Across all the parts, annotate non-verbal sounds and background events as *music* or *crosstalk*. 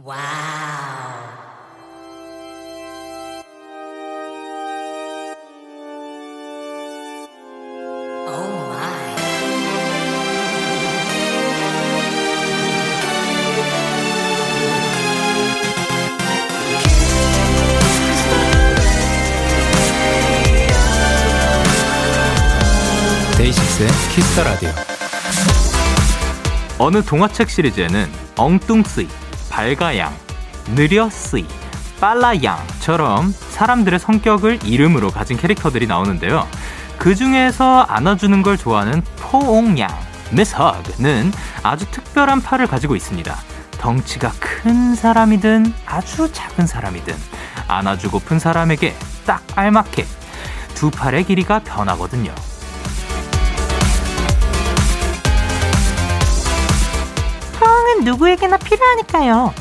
와우. 데이식스의 키스터 라디오. 어느 동화책 시리즈에는 엉뚱쓰이, 발가양, 느려쓰이, 빨라양처럼 사람들의 성격을 이름으로 가진 캐릭터들이 나오는데요. 그 중에서 안아주는 걸 좋아하는 포옹양, 미스 허그는 아주 특별한 팔을 가지고 있습니다. 덩치가 큰 사람이든 아주 작은 사람이든 안아주고픈 사람에게 딱 알맞게 두 팔의 길이가 변하거든요. 포옹은 누구에게나 필요하니까요.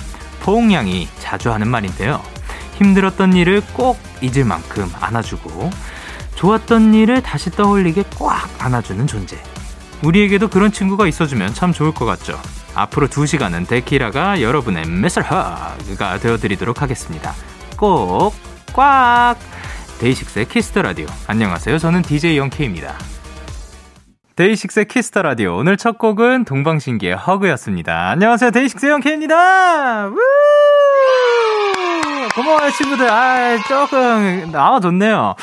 포옹양이 자주 하는 말인데요. 힘들었던 일을 꼭 잊을 만큼 안아주고 좋았던 일을 다시 떠올리게 꽉 안아주는 존재. 우리에게도 그런 친구가 있어주면 참 좋을 것 같죠. 앞으로 두 시간은 데키라가 여러분의 메설하가 되어드리도록 하겠습니다. 꼭, 꽉! 데이식스의 키스 더 라디오. 안녕하세요. 저는 DJ 영케이입니다. 데이식스의 키스 더 라디오. 오늘 첫 곡은 동방신기의 Hug였습니다. 안녕하세요. 데이식스의 영케이입니다. 우! 고마워요, 친구들. 아, 조금, 아, 좋네요.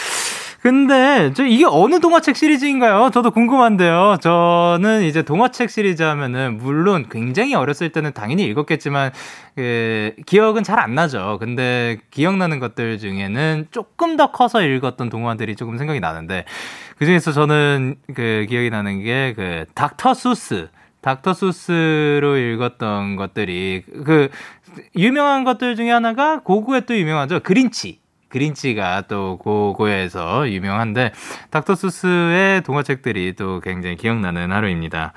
근데 저 이게 어느 동화책 시리즈인가요? 저도 궁금한데요. 저는 이제 동화책 시리즈 하면은 물론 굉장히 어렸을 때는 당연히 읽었겠지만 그 기억은 잘 안 나죠. 근데 기억나는 것들 중에는 조금 더 커서 읽었던 동화들이 조금 생각이 나는데 그 중에서 저는 그 기억이 나는 게 그 닥터 수스 닥터 수스로 읽었던 것들이 그 유명한 것들 중에 하나가 고구에 또 유명하죠. 그린치. 그린치가 또 고고에서 유명한데 닥터수스의 동화책들이 또 굉장히 기억나는 하루입니다.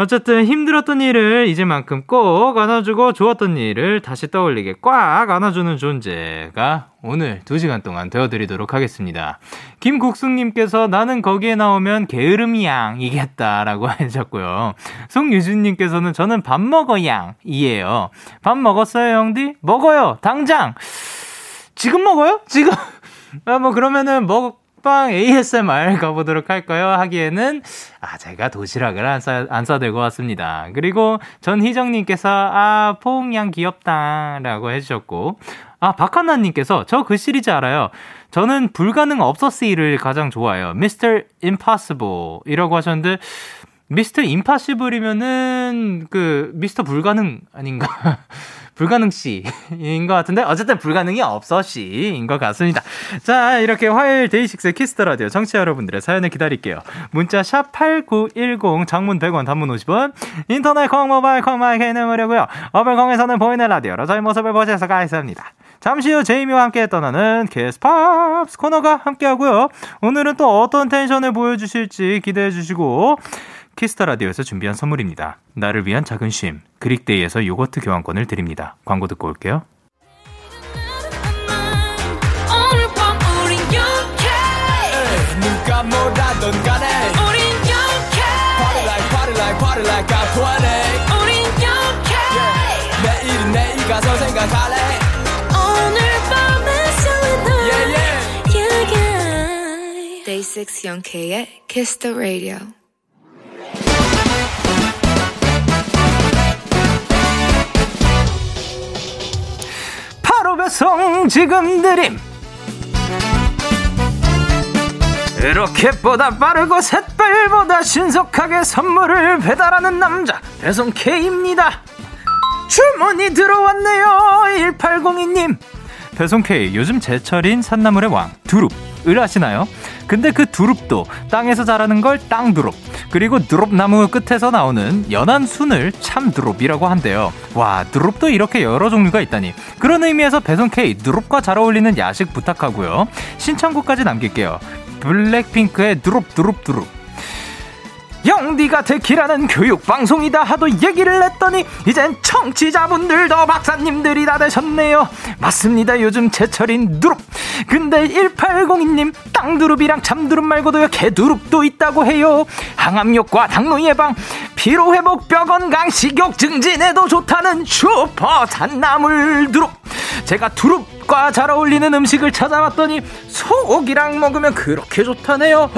어쨌든 힘들었던 일을 이제만큼 꼭 안아주고 좋았던 일을 다시 떠올리게 꽉 안아주는 존재가 오늘 2시간 동안 되어드리도록 하겠습니다. 김국숙님께서 나는 거기에 나오면 게으름이 양이겠다 라고 *laughs* 하셨고요. 송유진님께서는 저는 밥 먹어 양이에요. 밥 먹었어요 형디? 먹어요 당장! 지금 먹어요? 지금? *laughs* 아, 뭐, 그러면은, 먹방 ASMR 가보도록 할까요? 하기에는, 아, 제가 도시락을 안, 싸, 안 싸들고 왔습니다. 그리고 전희정님께서, 아, 포옹양 귀엽다. 라고 해주셨고, 아, 박하나님께서, 저 그 시리즈 알아요. 저는 불가능 없어 씨를 가장 좋아해요. Mr. Impossible. 이라고 하셨는데, Mr. Impossible이면은, 그, 미스터 불가능 아닌가? *laughs* 불가능 씨인 것 같은데 어쨌든 불가능이 없어 씨인 것 같습니다. 자 이렇게 화요일 데이식스 키스 더 라디오 청취자 여러분들의 사연을 기다릴게요. 문자 샵 #8910 장문 100원, 단문 50원, 인터넷 콩 모바일 콩 마이크는 무료고요. 어플콩에서는 보이는 라디오로 저희 모습을 수가 있습니다. 잠시 후 제이미와 함께 떠나는 키스팝스 코너가 함께하고요. 오늘은 또 어떤 텐션을 보여주실지 기대해 주시고. 키스 더 라디오에서 준비한 선물입니다. 나를 위한 작은 쉼, 그릭데이에서 요거트 교환권을 드립니다. 광고 듣고 올게요. 누가 뭐라던 간에 우린 young해 Party like party like party like I'm 20 우린 영케 내일은 내일 가서 생각할래 오늘 밤에 설레는 yeah, yeah. yeah, yeah. Day 6 영케의 Kiss the Radio 배송 지금 드림. 로켓보다 빠르고 샛별보다 신속하게 선물을 배달하는 남자 배송 K입니다. 주문이 들어왔네요 1802님. 배송 K 요즘 제철인 산나물의 왕 두릅을 아시나요? 근데 그 두릅도 땅에서 자라는 걸 땅두릅 그리고 두릅나무 끝에서 나오는 연한 순을 참두릅이라고 한대요. 와 두릅도 이렇게 여러 종류가 있다니. 그런 의미에서 배송 K 두릅과 잘 어울리는 야식 부탁하고요. 신청곡까지 남길게요. 블랙핑크의 두릅 두릅 두릅 영디가 데키라는 교육방송이다 하도 얘기를 했더니 이젠 청취자분들도 박사님들이 다 되셨네요. 맞습니다. 요즘 제철인 두릅. 근데 1802님 땅두릅이랑 참두릅 말고도요 개두릅도 있다고 해요. 항암효과 당뇨 예방 피로회복 뼈건강 식욕 증진에도 좋다는 슈퍼 산나물 두릅. 제가 두릅 과 잘 어울리는 음식을 찾아봤더니 소고기랑 먹으면 그렇게 좋다네요.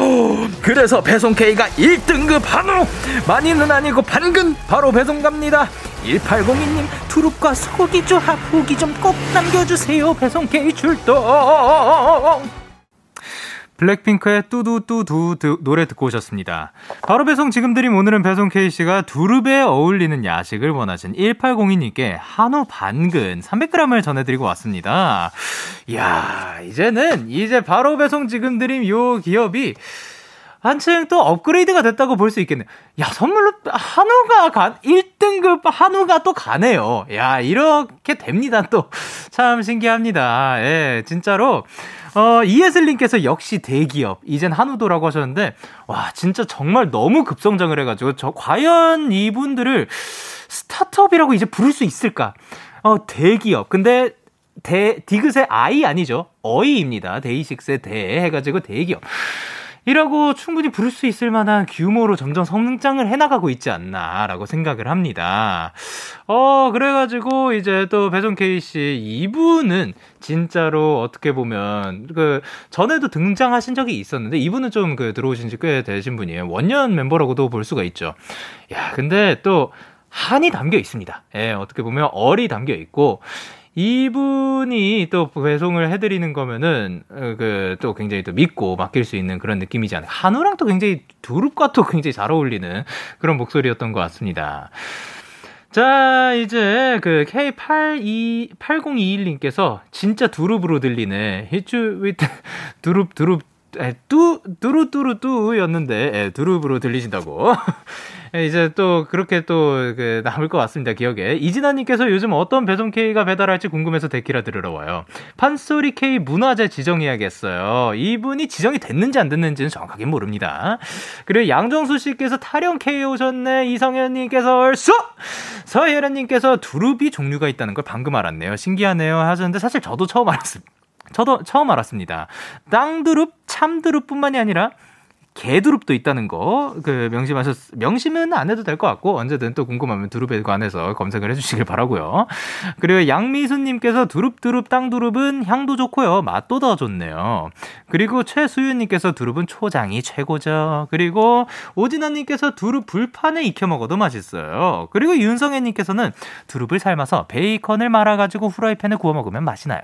그래서 배송 K가 1등급 한우. 많이는 아니고 반근 바로 배송 갑니다. 1802님 두릅과 소고기 조합 후기 좀 꼭 남겨주세요. 배송 K 출동 블랙핑크의 뚜두뚜두 노래 듣고 오셨습니다. 바로 배송 지금 드림 오늘은 배송 K씨가 두릅에 어울리는 야식을 원하신 1802님께 한우 반근 300g을 전해드리고 왔습니다. 이야, 이제는 이제 바로 배송 지금 드림 요 기업이 한층 또 업그레이드가 됐다고 볼 수 있겠네요. 야, 선물로 한우가 가, 1등급 한우가 또 가네요. 야, 이렇게 됩니다. 또. 참 신기합니다. 예, 진짜로. 어, 이예슬님께서 역시 대기업, 이젠 한우도라고 하셨는데, 와, 진짜 정말 너무 급성장을 해가지고, 저, 과연 이분들을 스타트업이라고 이제 부를 수 있을까? 어, 대기업. 근데, 대, 디귿의 아이 아니죠. 어이입니다. 데이식스의 대 해가지고 대기업. 이라고 충분히 부를 수 있을 만한 규모로 점점 성장을 해나가고 있지 않나라고 생각을 합니다. 어, 그래가지고 이제 또 배송 K씨 이분은 진짜로 어떻게 보면 그 전에도 등장하신 적이 있었는데 이분은 좀 그 들어오신 지 꽤 되신 분이에요. 원년 멤버라고도 볼 수가 있죠. 야, 근데 또 한이 담겨 있습니다. 예, 어떻게 보면 얼이 담겨 있고 이분이 또 배송을 해드리는 거면은 어, 그또 굉장히 또 믿고 맡길 수 있는 그런 느낌이지 않아요. 한우랑 또 굉장히 두릅과 또 굉장히 잘 어울리는 그런 목소리였던 것 같습니다. 자, 이제 그 K82, 8021님께서 진짜 두릅으로 들리네. 히츠 위트 *laughs* 두릅, 두릅, 에, 뚜, 뚜루뚜루 뚜였는데, 에, 두릅으로 들리신다고. *laughs* 예, 이제 또 그렇게 또 그 남을 것 같습니다. 기억에. 이진아님께서 요즘 어떤 배송 K가 배달할지 궁금해서 데키라 들으러 와요. 판소리 K 문화재 지정해야겠어요. 이분이 지정이 됐는지 안 됐는지는 정확하게 모릅니다. 그리고 양정수 씨께서 타령 K 오셨네. 이성현님께서 얼쑤! 서혜련님께서 두릅이 종류가 있다는 걸 방금 알았네요. 신기하네요. 하셨는데 사실 저도 처음 알았습니다. 저도 처음 알았습니다. 땅두릅, 참두릅뿐만이 아니라 개두릅도 있다는 거, 그, 명심하셨, 명심은 안 해도 될 것 같고, 언제든 또 궁금하면 두릅에 관해서 검색을 해주시길 바라고요 그리고 양미수님께서 두릅, 두릅, 땅두릅은 향도 좋고요. 맛도 더 좋네요. 그리고 최수윤님께서 두릅은 초장이 최고죠. 그리고 오진아님께서 두릅 불판에 익혀 먹어도 맛있어요. 그리고 윤성애님께서는 두릅을 삶아서 베이컨을 말아가지고 후라이팬에 구워 먹으면 맛이 나요.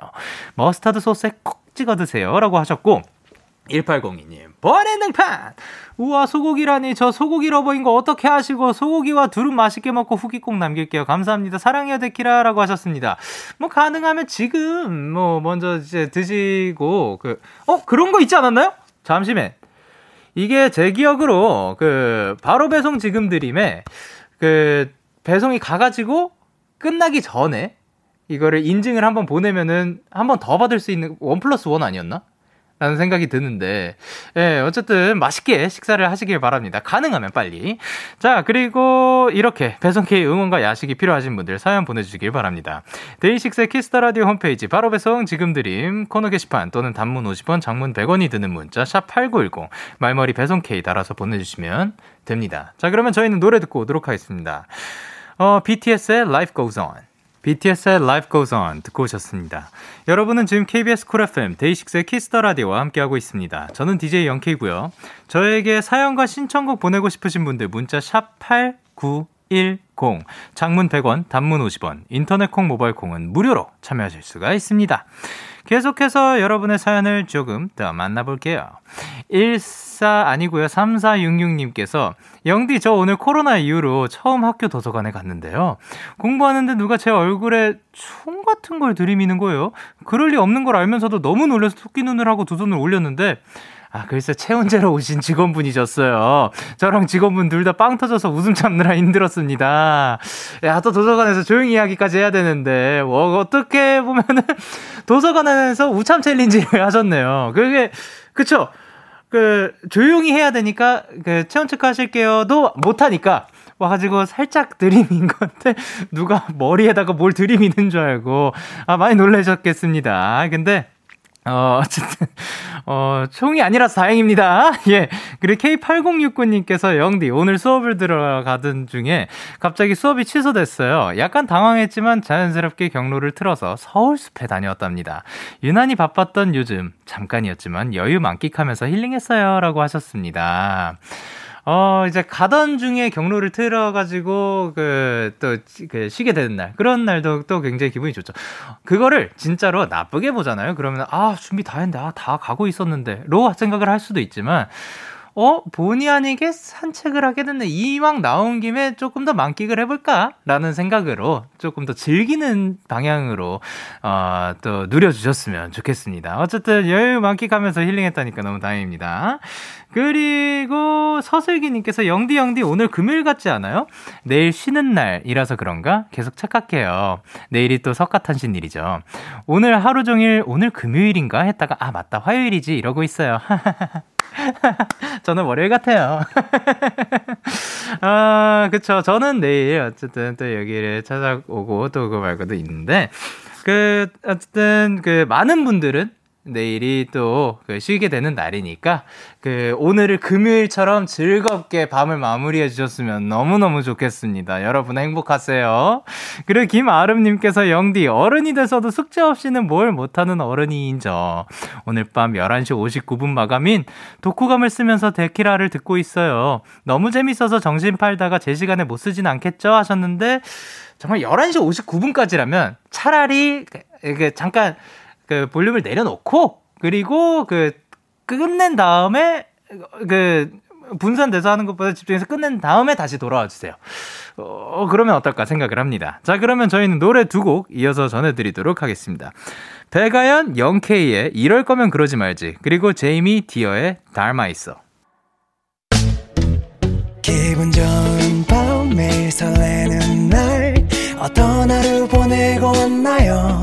머스타드 소스에 콕 찍어 드세요. 라고 하셨고, 1802님, 번외 등판! 우와, 소고기라니, 저 소고기 lover인 거 어떻게 하시고, 소고기와 두릅 맛있게 먹고 후기 꼭 남길게요. 감사합니다. 사랑해요, 데키라. 라고 하셨습니다. 뭐, 가능하면 지금, 뭐, 먼저 이제 드시고, 그, 어, 그런 거 있지 않았나요? 잠시만. 이게 제 기억으로, 그, 바로 배송 지금 드림에, 그, 배송이 가가지고, 끝나기 전에, 이거를 인증을 한번 보내면은, 한번 더 받을 수 있는, one plus one 아니었나? 라는 생각이 드는데, 예, 어쨌든 맛있게 식사를 하시길 바랍니다. 가능하면 빨리. 자, 그리고 이렇게 배송K 응원과 야식이 필요하신 분들 사연 보내주시길 바랍니다. DAY6의 Kiss the Radio 홈페이지 바로 배송 지금 드림 코너 게시판 또는 단문 50원, 장문 100원이 드는 문자 샵 8910 말머리 배송K 달아서 보내주시면 됩니다. 자, 그러면 저희는 노래 듣고 오도록 하겠습니다. 어, BTS의 Life Goes On. BTS의 Life Goes On 듣고 오셨습니다. 여러분은 지금 KBS 쿨 FM 데이식스의 키스터 라디오와 함께하고 있습니다. 저는 DJ 영케이고요. 저에게 사연과 신청곡 보내고 싶으신 분들 문자 샵 8910 장문 100원, 단문 50원, 인터넷 콩, 모바일 콩은 무료로 참여하실 수가 있습니다. 계속해서 여러분의 사연을 조금 더 만나볼게요. 14 아니고요. 3466님께서 영디 저 오늘 코로나 이후로 처음 학교 도서관에 갔는데요. 공부하는데 누가 제 얼굴에 총 같은 걸 들이미는 거예요. 그럴 리 없는 걸 알면서도 너무 놀라서 토끼 눈을 하고 두 손을 올렸는데 아, 글쎄, 체온제로 오신 직원분이셨어요. 저랑 직원분 둘 다 빵 터져서 웃음 참느라 힘들었습니다. 야, 또 도서관에서 조용히 이야기까지 해야 되는데, 뭐, 어떻게 보면은, *laughs* 도서관에서 우참 챌린지를 *laughs* 하셨네요. 그게, 그쵸? 그, 조용히 해야 되니까, 그, 체온 체크 하실게요도 못하니까, 와가지고 살짝 들이민 *laughs* 건데, 누가 머리에다가 뭘 들이미는 줄 알고, 아, 많이 놀라셨겠습니다. 근데, 어, 어쨌든, 어, 총이 아니라서 다행입니다. *laughs* 예. 그리고 K8069님께서 영디, 오늘 수업을 들어가던 중에 갑자기 수업이 취소됐어요. 약간 당황했지만 자연스럽게 경로를 틀어서 서울숲에 다녀왔답니다. 유난히 바빴던 요즘, 잠깐이었지만 여유 만끽하면서 힐링했어요. 라고 하셨습니다. 어, 이제 가던 중에 경로를 틀어가지고, 그, 또, 그, 쉬게 되는 날. 그런 날도 또 굉장히 기분이 좋죠. 그거를 진짜로 나쁘게 보잖아요. 그러면, 아, 준비 다 했는데, 아, 다 가고 있었는데, 로 생각을 할 수도 있지만, 어, 본의 아니게 산책을 하게 됐네. 이왕 나온 김에 조금 더 만끽을 해볼까? 라는 생각으로 조금 더 즐기는 방향으로, 어, 또 누려주셨으면 좋겠습니다. 어쨌든 여유 만끽하면서 힐링했다니까 너무 다행입니다. 그리고 서슬기님께서 영디 영디 오늘 금요일 같지 않아요? 내일 쉬는 날이라서 그런가? 계속 착각해요. 내일이 또 석가탄신일이죠. 오늘 하루 종일 오늘 금요일인가 했다가 아 맞다 화요일이지 이러고 있어요. *laughs* *laughs* 저는 월요일 같아요. *laughs* 아, 그쵸. 저는 내일 어쨌든 또 여기를 찾아오고 또 그거 말고도 있는데, 그, 어쨌든 그 많은 분들은 내일이 또 그 쉬게 되는 날이니까 그 오늘을 금요일처럼 즐겁게 밤을 마무리해 주셨으면 너무너무 좋겠습니다. 여러분 행복하세요. 그리고 김아름님께서 영디 어른이 돼서도 숙제 없이는 뭘 못하는 어른이 인정. 오늘 밤 11시 59분 마감인 독후감을 쓰면서 데키라를 듣고 있어요. 너무 재밌어서 정신 팔다가 제 시간에 못 쓰진 않겠죠 하셨는데 정말 11시 59분까지라면 차라리 이게 잠깐 그 볼륨을 내려놓고 그리고 그 끝낸 다음에 그 분산돼서 하는 것보다 집중해서 끝낸 다음에 다시 돌아와 주세요. 어, 그러면 어떨까 생각을 합니다. 자, 그러면 저희는 노래 두 곡 이어서 전해드리도록 하겠습니다. 배가연 0K의 이럴 거면 그러지 말지. 그리고 제이미 디어의 닮아 있어. 기분 좋은 밤 매일 설레는 날 어떤 하루 보내고 왔나요?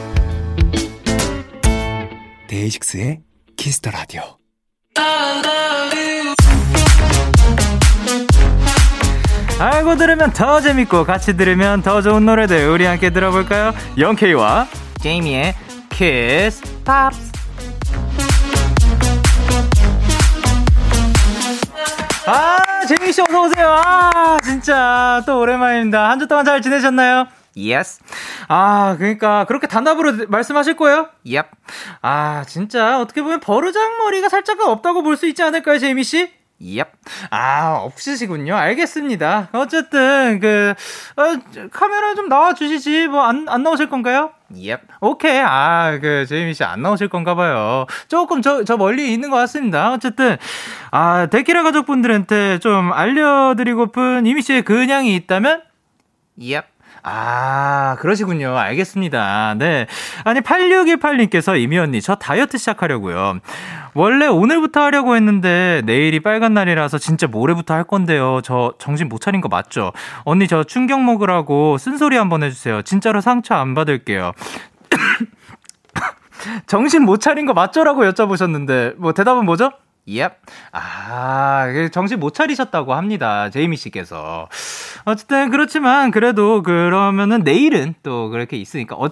DAY6의 Kiss the Radio. 알고 들으면 더 재밌고 같이 들으면 더 좋은 노래들 우리 함께 들어볼까요? 영케이와 제이미의 Kiss Pops. 아, 제이미 씨 어서 오세요. 아, 진짜 또 오랜만입니다. 한 주 동안 잘 지내셨나요? Yes. 아, 그러니까 그렇게 단답으로 말씀하실 거예요? Yep. 아, 진짜 어떻게 보면 버르장머리가 살짝은 없다고 볼 수 있지 않을까요, 제이미 씨? Yep. 아, 없으시군요. 알겠습니다. 어쨌든 그 어, 카메라 좀 나와 주시지. 뭐 안 안 나오실 건가요? Yep. 오케이. 아, 그 제이미 씨 안 나오실 건가 봐요. 조금 저 저 멀리 있는 것 같습니다. 어쨌든 아, 데키라 가족분들한테 좀 알려드리고픈 이미 씨의 근황이 있다면 Yep. 아, 그러시군요. 알겠습니다. 네. 아니, 8618님께서 이미 언니, 저 다이어트 시작하려고요. 원래 오늘부터 하려고 했는데 내일이 빨간 날이라서 진짜 모레부터 할 건데요. 저 정신 못 차린 거 맞죠? 언니, 저 충격 먹으라고 쓴소리 한번 해주세요. 진짜로 상처 안 받을게요. *coughs* 정신 못 차린 거 맞죠라고 여쭤보셨는데, 뭐 대답은 뭐죠? Yep. 아, 정신 못 차리셨다고 합니다. 제이미 씨께서. 어쨌든 그렇지만 그래도 그러면은 내일은 또 그렇게 있으니까 어, 어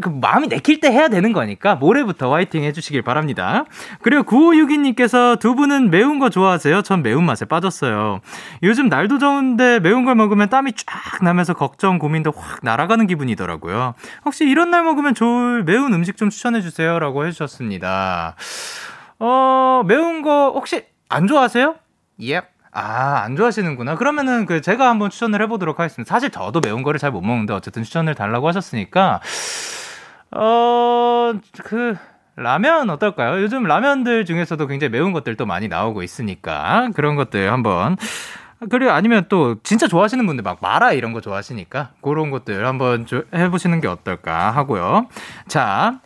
그 마음이 내킬 때 해야 되는 거니까 모레부터 화이팅 해주시길 바랍니다. 그리고 9562님께서 두 분은 매운 거 좋아하세요? 전 매운맛에 빠졌어요. 요즘 날도 더운데 매운 걸 먹으면 땀이 쫙 나면서 걱정, 고민도 확 날아가는 기분이더라고요. 혹시 이런 날 먹으면 좋을 매운 음식 좀 추천해주세요. 라고 해주셨습니다. 어, 매운 거 혹시 안 좋아하세요? Yep. 아, 안 좋아하시는구나. 그러면은 그 제가 한번 추천을 해보도록 하겠습니다. 사실 저도 매운 거를 잘 못 먹는데 어쨌든 추천을 달라고 하셨으니까, 어, 그, 라면 어떨까요? 요즘 라면들 중에서도 굉장히 매운 것들도 많이 나오고 있으니까 그런 것들 한번 그리고 아니면 또 진짜 좋아하시는 분들 막 마라 이런 거 좋아하시니까 그런 것들 한번 해보시는 게 어떨까 하고요. 자,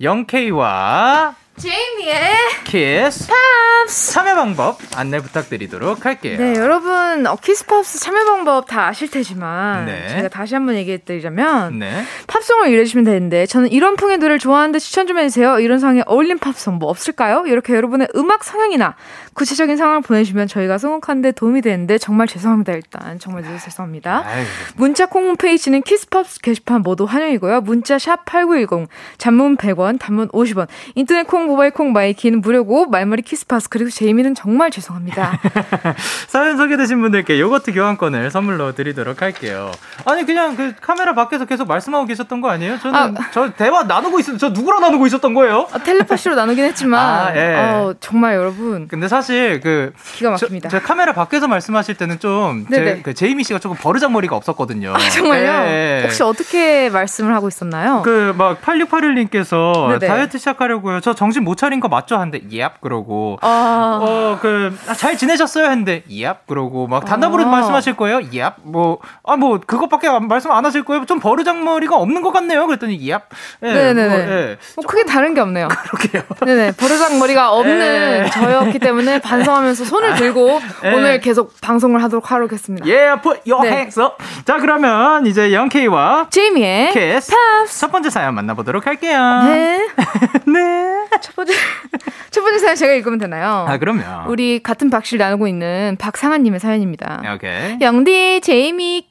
영케이와 제이미 제이미의 Kiss Pops. 참여 방법 안내 부탁드리도록 할게요. 네, 여러분 어, Kiss Pops 참여 방법 다 아실 테지만 네. 제가 다시 한번 얘기해드리자면 네. 팝송을 의뢰해주시면 되는데 저는 이런 풍의 노래를 좋아하는데 추천 좀 해주세요. 이런 상황에 어울린 팝송 뭐 없을까요? 이렇게 여러분의 음악 성향이나 구체적인 상황을 보내주시면 저희가 선곡하는데 도움이 되는데 정말 죄송합니다. 일단 정말 늘 죄송합니다. 아유, 문자 콩 홈페이지는 Kiss Pops 게시판 모두 환영이고요. 문자 샵 8910, 장문 100원, 단문 50원, 인터넷 콩, 모바일 콩, my K는 무료고 말머리 Kiss Pops 그리고 제이미는 정말 죄송합니다. *laughs* 사연 소개되신 분들께 요거트 교환권을 선물로 드리도록 할게요. 아니 그냥 그 카메라 밖에서 계속 말씀하고 계셨던 거 아니에요? 저는 아. 저 대화 나누고 있었 저 누구랑 나누고 있었던 거예요? 아, 텔레파시로 나누긴 했지만 아, 예. 어, 정말 여러분 근데 사실 그 기가 저, 막힙니다. 저 카메라 밖에서 말씀하실 때는 좀 제, 네네. 그 제이미 씨가 조금 버르장머리가 없었거든요. 아, 정말요? 예, 예. 혹시 어떻게 말씀을 하고 있었나요? 그 막 8681님께서 네네. 다이어트 시작하려고요. 저 정신 못 차린 거 맞죠? 하는데 얍 그러고 아, 어그잘 지내셨어요? 했는데 얍 그러고 막 단답으로 아. 말씀하실 거예요? 얍 뭐아 뭐 그것밖에 안- 말씀 안 하실 거예요? 좀 버르장머리가 없는 것 같네요. 그랬더니 얍. 예, 네네네. 뭐, 예. 뭐 크게 다른 게 없네요. *laughs* 그러게요. 네네 버르장 머리가 없는 예. 저였기 때문에 반성하면서 손을 들고 예. 오늘 계속 방송을 하도록 하겠습니다. 예, put your 네. hands up. 자, 그러면 이제 영케이와 제이미의 Kiss Pops. 첫 번째 사연 만나보도록 할게요. 네. *laughs* 네. 첫 번째 *laughs* 첫 번째 사연 제가 읽으면 되나요? 아, 그럼요. 우리 같은 박씨를 나누고 있는 박상아님의 사연입니다. 오케이. 영디, 제이미,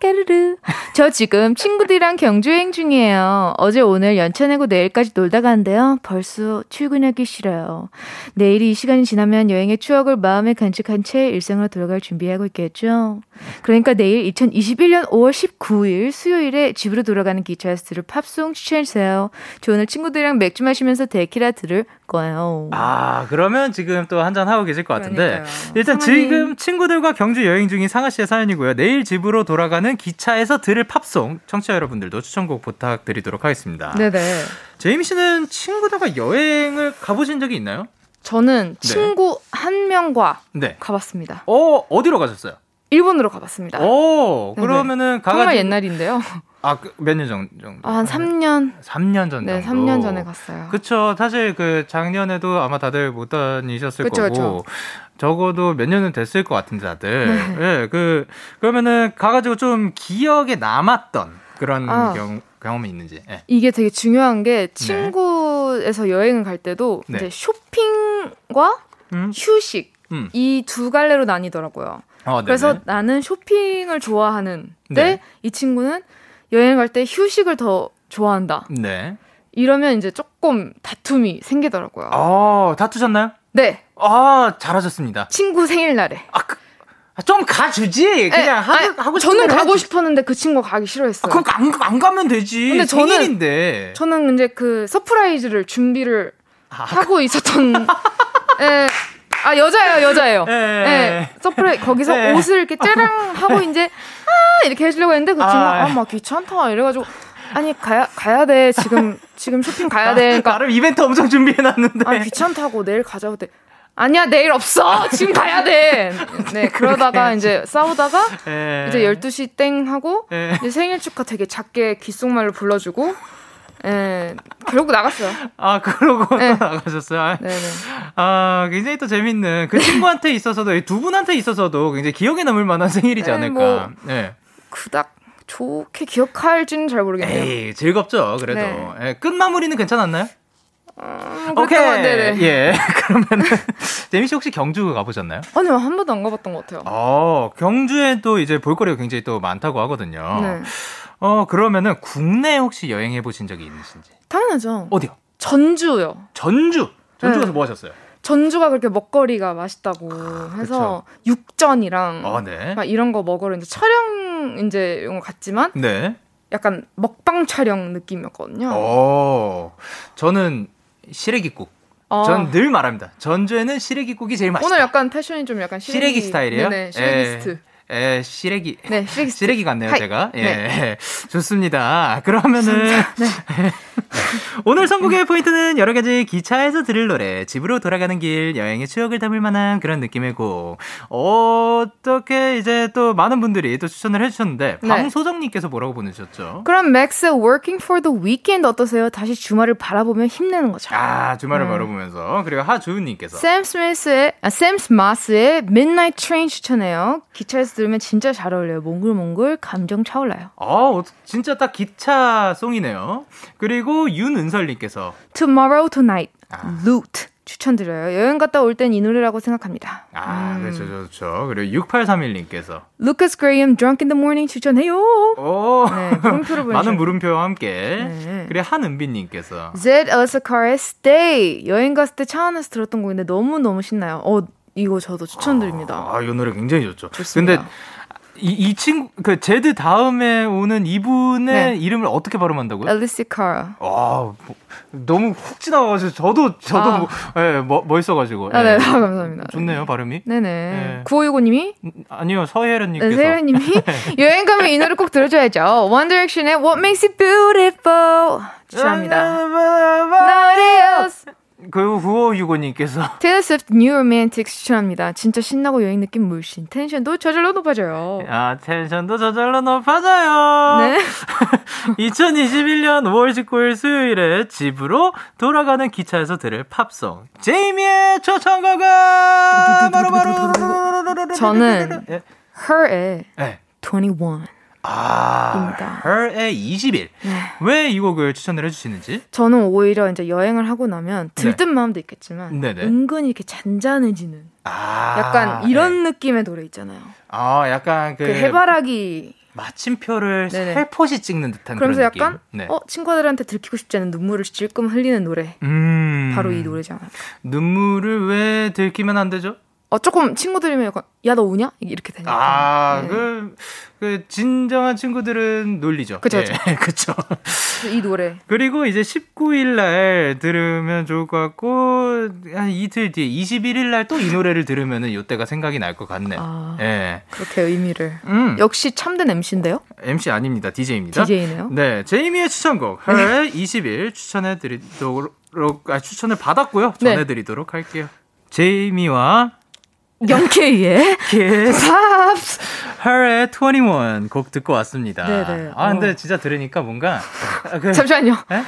까까르르. 저 지금 친구들이랑 경주여행 중이에요. 어제 오늘 연차 내고 내일까지 놀다 가는데요. 벌써 출근하기 싫어요. 내일이 이 시간이 지나면 여행의 추억을 마음에 간직한 채 일상으로 돌아갈 준비하고 있겠죠. 그러니까 내일 2021년 5월 19일 수요일에 집으로 돌아가는 기차에서 들을 팝송 추천해주세요. 저 오늘 친구들이랑 맥주 마시면서 데키라 들을 거예요. 아, 그러면 지금 또 한잔 하고 계실 것 같은데. 그러니까요. 일단 상하님. 지금 친구들과 경주 여행 중인 상아 씨의 사연이고요. 내일 집으로 돌아가는 기차에서 들을 팝송. 청취자 여러분들도 추천곡 부탁드리도록 하겠습니다. 네네. 제이미 씨는 친구들과 여행을 가보신 적이 있나요? 저는 네. 친구 한 명과 네. 가봤습니다. 어, 어디로 가셨어요? 일본으로 가봤습니다. 오. 그러면은 가가지고 정말 옛날인데요. 아, 그 몇년 정도? 아, 한 3년. 3년 전 네, 정도. 3년 전에 갔어요. 그쵸. 사실 그 작년에도 아마 다들 못 다니셨을 그쵸, 거고. 그쵸. 적어도 몇 년은 됐을 것 같은데 다들. 네. 예, 그 그러면은 가가지고 좀 기억에 남았던 그런 아. 경, 경험이 있는지. 예. 이게 되게 중요한 게 친구에서 여행을 갈 때도 네. 이제 쇼핑과 음, 휴식 음. 이두 갈래로 나뉘더라고요. 어, 그래서. 나는 쇼핑을 좋아하는데 네. 이 친구는 여행 갈 때 휴식을 더 좋아한다. 네. 이러면 이제 조금 다툼이 생기더라고요. 어, 다투셨나요? 네, 아, 잘하셨습니다. 친구 생일날에. 아, 그, 좀 가주지. 그냥 네, 하고, 아니, 하고 싶은 저는 가고. 싶었는데 그 친구가 가기 싫어했어요. 아, 그럼 안, 안 가면 되지. 근데 저는- 생일인데. 저는 이제 그 surprise를 준비를 아, 하고 있었던 *laughs* 예. 아 여자예요 여자예요 예. 예. surprise 거기서 예. 옷을 이렇게 짜랑 하고 이제 아 이렇게 해주려고 했는데 그 친구가 아. 아 막 귀찮다 이래가지고 아니 가야 가야 돼 지금 지금 쇼핑 가야 돼 그러니까 나름 이벤트 엄청 준비해놨는데. 아 귀찮다고 내일 가자고 했대 아니야 내일 없어 지금 가야 돼 네 *laughs* 그러다가 이제 싸우다가 예. 이제 12시 땡 하고 예. 이제 생일 축하 되게 작게 귓속말로 불러주고 예 결국 나갔어요 아, 그러고 네. 또 나가셨어요. 아, 네네 아, 굉장히 또 재밌는 그 친구한테 있어서도 이두 분한테 있어서도 굉장히 기억에 남을 만한 생일이지 네, 않을까. 뭐. 네. 그닥 좋게 기억할지는 잘 모르겠네요. 에이, 즐겁죠. 그래도. 네. 예, 끝 마무리는 괜찮았나요? 음, 오케이. 네네. 예. *laughs* 그러면은 재미 씨 혹시 경주 가보셨나요? 아니요, 한 번도 안 가봤던 것 같아요. 어, 경주에 또 이제 볼거리가 굉장히 또 많다고 하거든요. 네. 어, 그러면은 국내 혹시 여행해 보신 적이 있으신지? 당연하죠. 어디요? 전주요. 전주. 전주 네. 가서 뭐 하셨어요? 전주가 그렇게 먹거리가 맛있다고 해서 육전이랑 아, 네. 막 이런 거 먹으러 이제 촬영 이제 이런 거 갔지만 네. 약간 먹방 촬영 느낌이었거든요. 어, 저는 시래기국. 아, 전늘 말합니다. 전주에는 시래기국이 제일 맛있다. 오늘 약간 패션이 좀 약간 시래기, 시래기 스타일이에요? 네네, 시래기스트. 에, 시래기. 네, 시래기스트. 시래기 같네요, 하이. 제가. 예. 네. 좋습니다. 그러면은. 네. *laughs* *laughs* 오늘 선곡의 포인트는 여러 가지 기차에서 들을 노래, 집으로 돌아가는 길, 여행의 추억을 담을 만한 그런 느낌의 곡. 어떻게 이제 또 많은 분들이 또 추천을 해주셨는데, 네. 방소정님께서 뭐라고 보내주셨죠? 그럼 맥스 Working for the Weekend 어떠세요? 다시 주말을 바라보며 힘내는 거죠. 아, 주말을 음. 바라보면서. 그리고 하주은님께서. 샘 스미스의 아, 샘 스마스의 Midnight Train 추천해요. 기차에서 들으면 진짜 잘 어울려요. 몽글몽글 감정 차올라요. 어, 진짜 딱 기차 송이네요. 그리고 윤은설님께서. Tomorrow Tonight, 아. Loot 추천드려요. 여행 갔다 올 땐 이 노래라고 생각합니다. 아, 그렇죠, 그렇죠. 그리고 6831님께서. Lucas Graham, Drunk in the Morning 추천해요. 오, 네, 물음표를 보내주셨네요. 많은 물음표와 함께. 네. 그리고 한은비님께서. Z Elsacar의 Stay 여행 갔을 때 차 안에서 들었던 곡인데 너무 너무 신나요. 어 이거 저도 추천드립니다. 아, 이 노래 굉장히 좋죠. 좋습니다. 근데 이, 이 친구, 그, 제드 다음에 오는 이분의 네. 이름을 어떻게 발음한다고요? Alicia Cara. 아, 뭐, 너무 훅 지나가가지고, 저도, 저도, 아. 뭐, 예, 뭐, 멋있어가지고. 아, 예. 네, 아, 감사합니다. 좋네요, 발음이. 네네. 네. 9565님이 음, 아니요, 서혜련님께서. 네, 세련님이 *laughs* 여행 가면 이 노래 꼭 들어줘야죠. Direction의 What Makes It Beautiful *laughs* 추천합니다. Else. 그리고 9565님께서. *laughs* Taylor Swift New Romantics 추천합니다. 진짜 신나고 여행 느낌 물씬. 텐션도 저절로 높아져요. 아, 텐션도 저절로 높아져요. 네. 2021년 5월 19일 수요일에 집으로 돌아가는 기차에서 들을 팝송. 제이미의 초청곡은 *laughs* 바로 바로. 저는 예. Her의 네. 21. 아, 입니다. Her의 20일. 네. 왜이 곡을 추천을 해주시는지? 저는 오히려 이제 여행을 하고 나면 들뜬 마음도 있겠지만 네네. 은근히 이렇게 잔잔해지는 아, 약간 이런 네. 느낌의 노래 있잖아요. 아, 약간 그, 그 해바라기 마침표를 네네. 살포시 찍는 듯한 그러면서 그런 느낌. 약간 네. 어 친구들한테 들키고 싶지 않은 눈물을 찔끔 흘리는 노래 음. 바로 이 노래지 않아요? 눈물을 왜 들키면 안 되죠? 어 조금 친구들이면 약간 야너 우냐 이렇게 되니까 아, 네. 그, 그, 진정한 친구들은 놀리죠. 예, *laughs* 그쵸. 그래서 이 노래 그리고 이제 19일 날 들으면 좋을 것 같고, 한 이틀 뒤에 21일 날 또 이 노래를 들으면은 요때가 생각이 날 것 같네요. 아. 예. 그렇게 의미를 음, 역시 참된 MC인데요 MC 아닙니다. DJ입니다. DJ네요 네, 제이미의 추천곡, 헐 20일 추천해드리도록, 아, 추천을 받았고요. 네. 전해드리도록 할게요. 제이미와 영케이의 키스 팝스 H.E.R.의 21 곡 듣고 왔습니다. 네네. 아, 근데 어. 진짜 들으니까 뭔가. 아, 그, 잠시만요 에?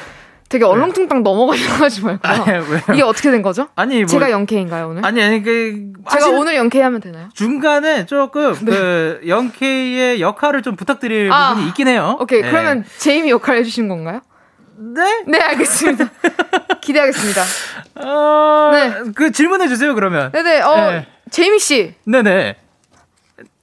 되게 얼렁뚱땅 넘어가려고 하지 말고요 아니, 왜요? 이게 어떻게 된 거죠? 아니, 뭐. 제가 영케이인가요 오늘? 아니, 아니, 그. 제가 오늘 영케이 하면 되나요? 중간에 조금 그 영케이의 역할을 좀 부탁드릴 아, 부분이 있긴 해요. 오케이 네. 그러면 제이미 역할 해주시는 건가요? 네? 네 알겠습니다 *laughs* 기대하겠습니다 어, 네. 그 질문해 주세요, 그러면. 네네 어 네. 제이미 씨 네네.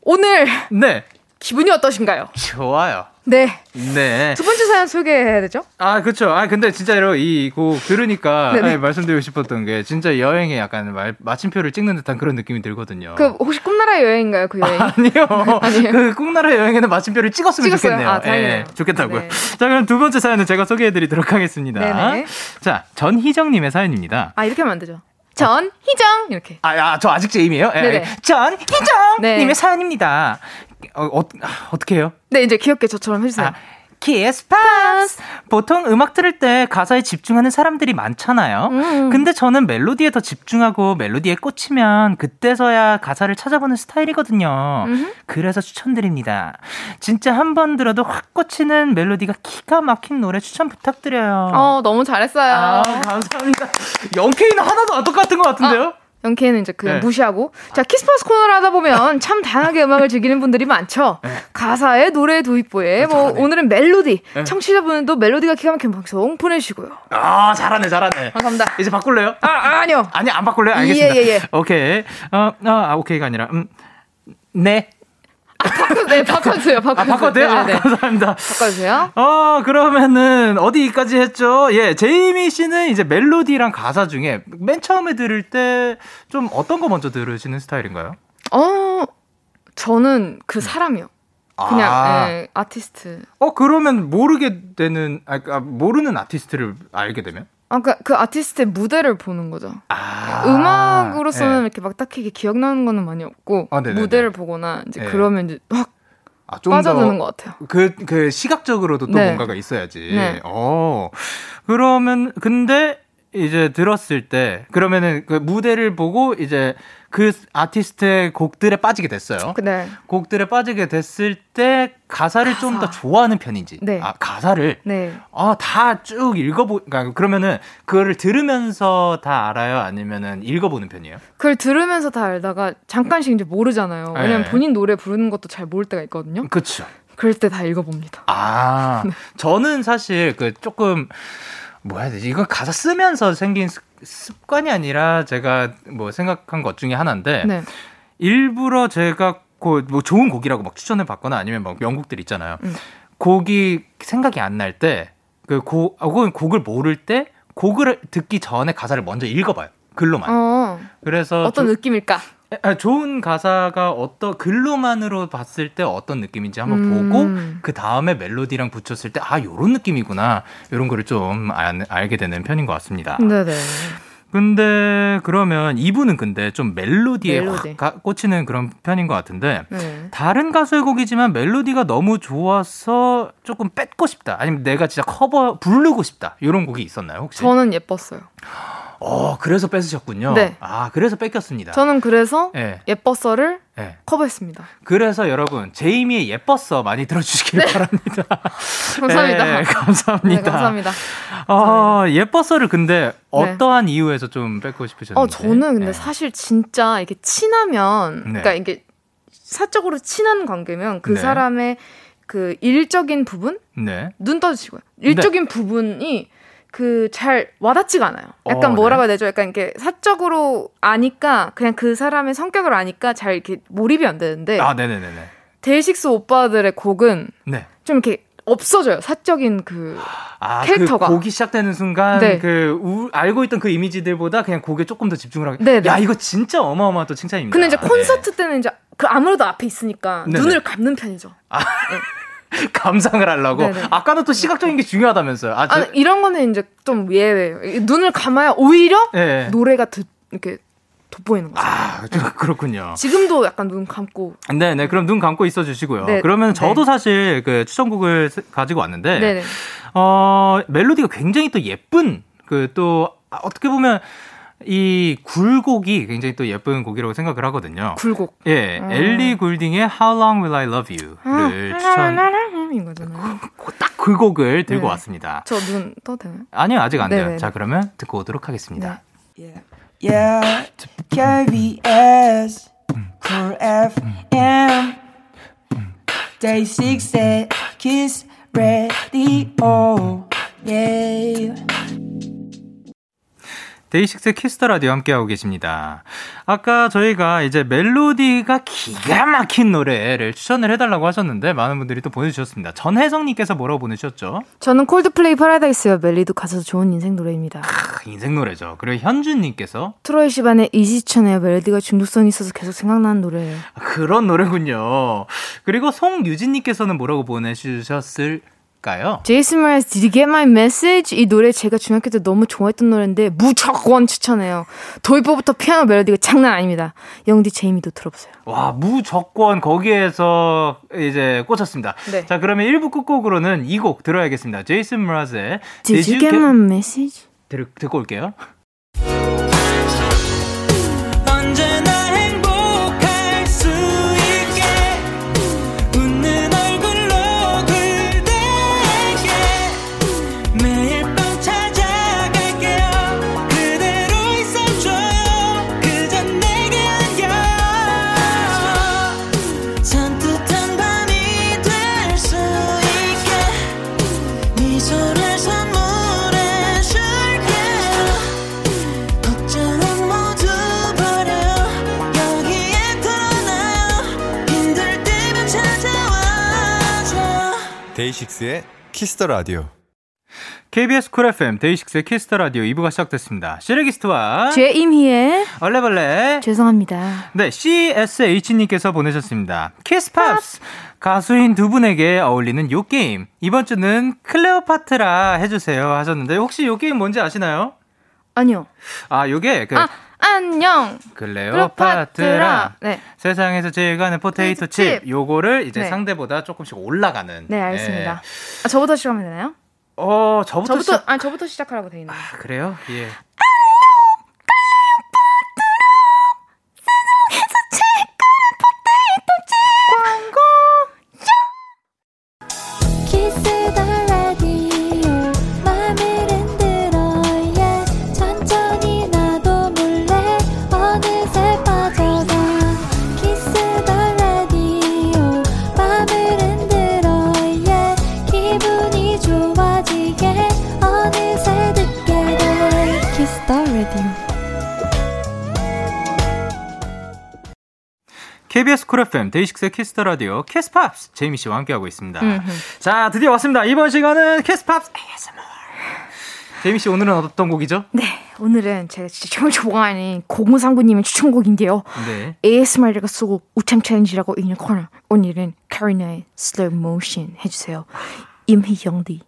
오늘 네. 기분이 어떠신가요? 좋아요. 네. 네. 두 번째 사연 소개해야 되죠? 아, 그쵸. 아, 근데 진짜로 이 곡 들으니까. 아니, 말씀드리고 싶었던 게 진짜 여행에 약간 말, 마침표를 찍는 듯한 그런 느낌이 들거든요. 그 혹시 꿈나라 여행인가요? 그 여행? 아니요. *laughs* 아니에요? 그 꿈나라 여행에는 마침표를 찍었으면 찍었어요? 좋겠네요. 아, 다행이네요. 예, 좋겠다고요. 네. 자, 그럼 두 번째 사연은 제가 소개해 드리도록 하겠습니다. 네네. 자, 전희정 님의 사연입니다. 아 이렇게 하면 안 되죠. 전 희정 이렇게. 아, 야, 저 아직 제이미예요? 예, 네네. 예. 전희정님의 네. 사연입니다. 어, 어, 어떻게 해요? 네 이제 귀엽게 저처럼 해주세요. 아, Kiss Pops. 보통 음악 들을 때 가사에 집중하는 사람들이 많잖아요. 음. 근데 저는 멜로디에 더 집중하고 멜로디에 꽂히면 그때서야 가사를 찾아보는 스타일이거든요. 음흠. 그래서 추천드립니다. 진짜 한 번 들어도 확 꽂히는 멜로디가 기가 막힌 노래 추천 부탁드려요. 어 너무 잘했어요. 아, 감사합니다. Young K는 하나도 안 똑같은 것 같은데요? Young K는 이제 그 네. 무시하고 자 Kiss Pops 코너를 하다 보면 참 다양하게 음악을 즐기는 분들이 많죠. 네. 가사에 노래 도입부에 뭐 잘하네. 오늘은 멜로디 네. 청취자분들도 멜로디가 기가 막힌 방송 보내주시고요. 아, 잘하네, 잘하네. 감사합니다. 이제 바꿀래요? 아, 아 아니요. 아니 안 바꿀래요? 알겠습니다. 예, 예, 예. 오케이. 어, 어, 아, 오케이가 아니라 음. 네. 네 바꿔주세요. 바꿔주세요. 아, 바꿔도요? 아, 네네네. 감사합니다. 바꿔주세요. 어, 그러면은 어디까지 했죠? 예, 제이미 씨는 이제 멜로디랑 가사 중에 맨 처음에 들을 때 좀 어떤 거 먼저 들으시는 스타일인가요? 어 저는 그 사람이요. 그냥 아. 예, 아티스트. 어, 그러면 모르게 되는 아, 아, 모르는 아티스트를 알게 되면 아까 그 아티스트의 무대를 보는 거죠. 아. 음악으로서는 예. 이렇게 막 딱히 기억나는 거는 많이 없고 아. 무대를 보거나 이제 예. 그러면 이제 확 아, 좀 빠져드는 것 같아요. 그, 그 시각적으로도 또 네. 뭔가가 있어야지. 네. 어. 그러면 근데 이제 들었을 때 그러면은 그 무대를 보고 이제 그 아티스트의 곡들에 빠지게 됐어요. 네. 곡들에 빠지게 됐을 때 가사를 가사. 좀더 좋아하는 편인지. 네. 아, 가사를 네. 아, 다 쭉 읽어보, 그러니까 그러면은 그거를 들으면서 다 알아요? 아니면은 읽어보는 편이에요? 그걸 들으면서 다 알다가 잠깐씩 이제 모르잖아요. 왜냐면 네. 본인 노래 부르는 것도 잘 모를 때가 있거든요. 그쵸. 그럴 때 다 읽어봅니다. 아, *laughs* 저는 사실 그 조금, 뭐 해야 되지? 이건 가사 쓰면서 생긴 습- 습관이 아니라 제가 뭐 생각한 것 중에 하나인데, 네. 일부러 제가 그뭐 좋은 곡이라고 막 추천을 받거나 아니면 막 명곡들 있잖아요. 음. 곡이 생각이 안 날 때, 그 곡, 아, 혹은 곡을 모를 때, 곡을 듣기 전에 가사를 먼저 읽어봐요. 글로만. 어, 그래서 어떤 조- 느낌일까? 아, 좋은 가사가 어떤 글로만으로 봤을 때 어떤 느낌인지 한번 음. 보고 그 다음에 멜로디랑 붙였을 때 아 요런 느낌이구나 요런 거를 좀 알, 알게 되는 편인 것 같습니다. 네네. 근데 그러면 이분은 근데 좀 멜로디에 멜로디. 확 가- 꽂히는 그런 편인 것 같은데 네. 다른 가수의 곡이지만 멜로디가 너무 좋아서 조금 뺏고 싶다 아니면 내가 진짜 커버 부르고 싶다 이런 곡이 있었나요 혹시? 저는 예뻤어요. 어 그래서 뺏으셨군요. 네. 아 그래서 뺏겼습니다. 저는 그래서 네. 예뻤어를 네. 커버했습니다. 그래서 여러분 제이미의 예뻤어 많이 들어주시길 바랍니다. *laughs* 감사합니다. 네, 감사합니다. 네, 감사합니다. 어, 예뻤어를 근데 어떠한 이유에서 좀 뺏고 싶으셨는지? 어, 저는 근데 네. 사실 진짜 이렇게 친하면, 네. 그러니까 이게 사적으로 친한 관계면 그 네. 사람의 그 일적인 부분? 네. 눈 떠주시고요. 일적인 부분이 그 잘 와닿지가 않아요. 약간 어, 뭐라고 네. 해야 되죠? 약간 이렇게 사적으로 아니까 그냥 그 사람의 성격을 아니까 잘 이렇게 몰입이 안 되는데 아, 네네네네. 데이식스 오빠들의 곡은 네. 좀 이렇게 없어져요. 사적인 그 아, 캐릭터가. 그 곡이 시작되는 순간 네. 그 우- 알고 있던 그 이미지들보다 그냥 곡에 조금 더 집중을 하게. 네, 네. 야, 이거 진짜 어마어마한 또 칭찬입니다. 근데 이제 네. 콘서트 때는 이제 그 아무래도 앞에 있으니까 네네. 눈을 감는 편이죠. *laughs* 감상을 하려고. 네네. 아까는 또 시각적인 게 중요하다면서요. 아, 저, 아, 이런 거는 이제 좀 예외예요. 이 눈을 감아야 오히려 네. 노래가 듣, 이렇게 돋보이는 거죠. 아, 좀 그렇군요. 지금도 약간 눈 감고. 네, 네. 그럼 눈 감고 있어 주시고요. 네. 그러면 저도 네. 사실 그 추천곡을 세- 가지고 왔는데 네네. 어, 멜로디가 굉장히 또 예쁜 그 또 어떻게 보면 이 굴곡이 굉장히 또 예쁜 곡이라고 생각을 하거든요. 굴곡. 예, 음. 엘리 굴딩의 How Long Will I Love You를 추천 인 거잖아요. 딱 그 곡을 들고 네. 왔습니다. 저 눈 떠도 되나요? 아니요, 아직 안 돼요. 네네네. 자, 그러면 듣고 오도록 하겠습니다. Yeah, yeah. KBS, Cool FM, Day6의 Kiss the Radio. Yeah. DAY6 Kiss the Radio 함께하고 계십니다. 아까 저희가 이제 멜로디가 기가 막힌 노래를 추천을 해달라고 하셨는데 많은 분들이 또 보내주셨습니다. 전혜성님께서 뭐라고 보내주셨죠? 저는 Coldplay Paradise요. 멜로디도 가사도 좋은 인생 노래입니다. 크, 인생 노래죠. 그리고 현준님께서 Troye Sivan의 Easy 전 이 멜로디가 중독성이 있어서 계속 생각나는 노래예요. 그런 노래군요. 그리고 송유진님께서는 뭐라고 보내주셨을 까요? Jason Mraz Did you get my message? 이 노래 제가 중학교 때 너무 좋아했던 노래인데 무조건 추천해요. 도입부부터 피아노 멜로디가 장난 아닙니다. 영디 제이미도 들어보세요. 와, 무조건 거기에서 이제 꽂혔습니다. 네. 자, 그러면 1부 끝곡으로는 이 곡 들어야겠습니다. Jason Mraz의 Did you get my message? 들, 듣고 올게요. DAY6의 Kiss the Radio. KBS 쿨 FM 데이식스의 키스터 라디오 2부가 시작됐습니다. 시레기스트와 제임희의 얼레벌레 죄송합니다. 네, CSH님께서 보내셨습니다. Kiss Pops! 가수인 두 분에게 어울리는 요 게임. 이번 주는 클레오파트라 해주세요 하셨는데, 혹시 요 게임 뭔지 아시나요? 아니요. 아, 요게 그 아, 안녕. 클레오파트라. 네. 세상에서 제일 가는 포테이토 칩. 칩. 요거를 이제 네. 상대보다 조금씩 올라가는. 네, 알겠습니다. 예. 아, 저부터 시작하면 되나요? 어, 저부터, 저부터 시작. 아니 저부터 시작하라고 돼 있네. 아, 그래요? 예. KBS 쿨 FM 데이식스의 키스터 라디오 캐스팝스 제이미 씨와 함께하고 있습니다. 음흠. 자, 드디어 왔습니다. 이번 시간은 Kiss Pops ASMR. 제이미 씨 오늘은 어떤 곡이죠? 네, 오늘은 제가 진짜 정말 좋아하는 고무상구님의 추천곡인데요. 네. ASMR가 쓰고 우창 챌린지라고 있는 코너. 오늘은 Karina의 Slow Motion 해주세요. 제이미 영디.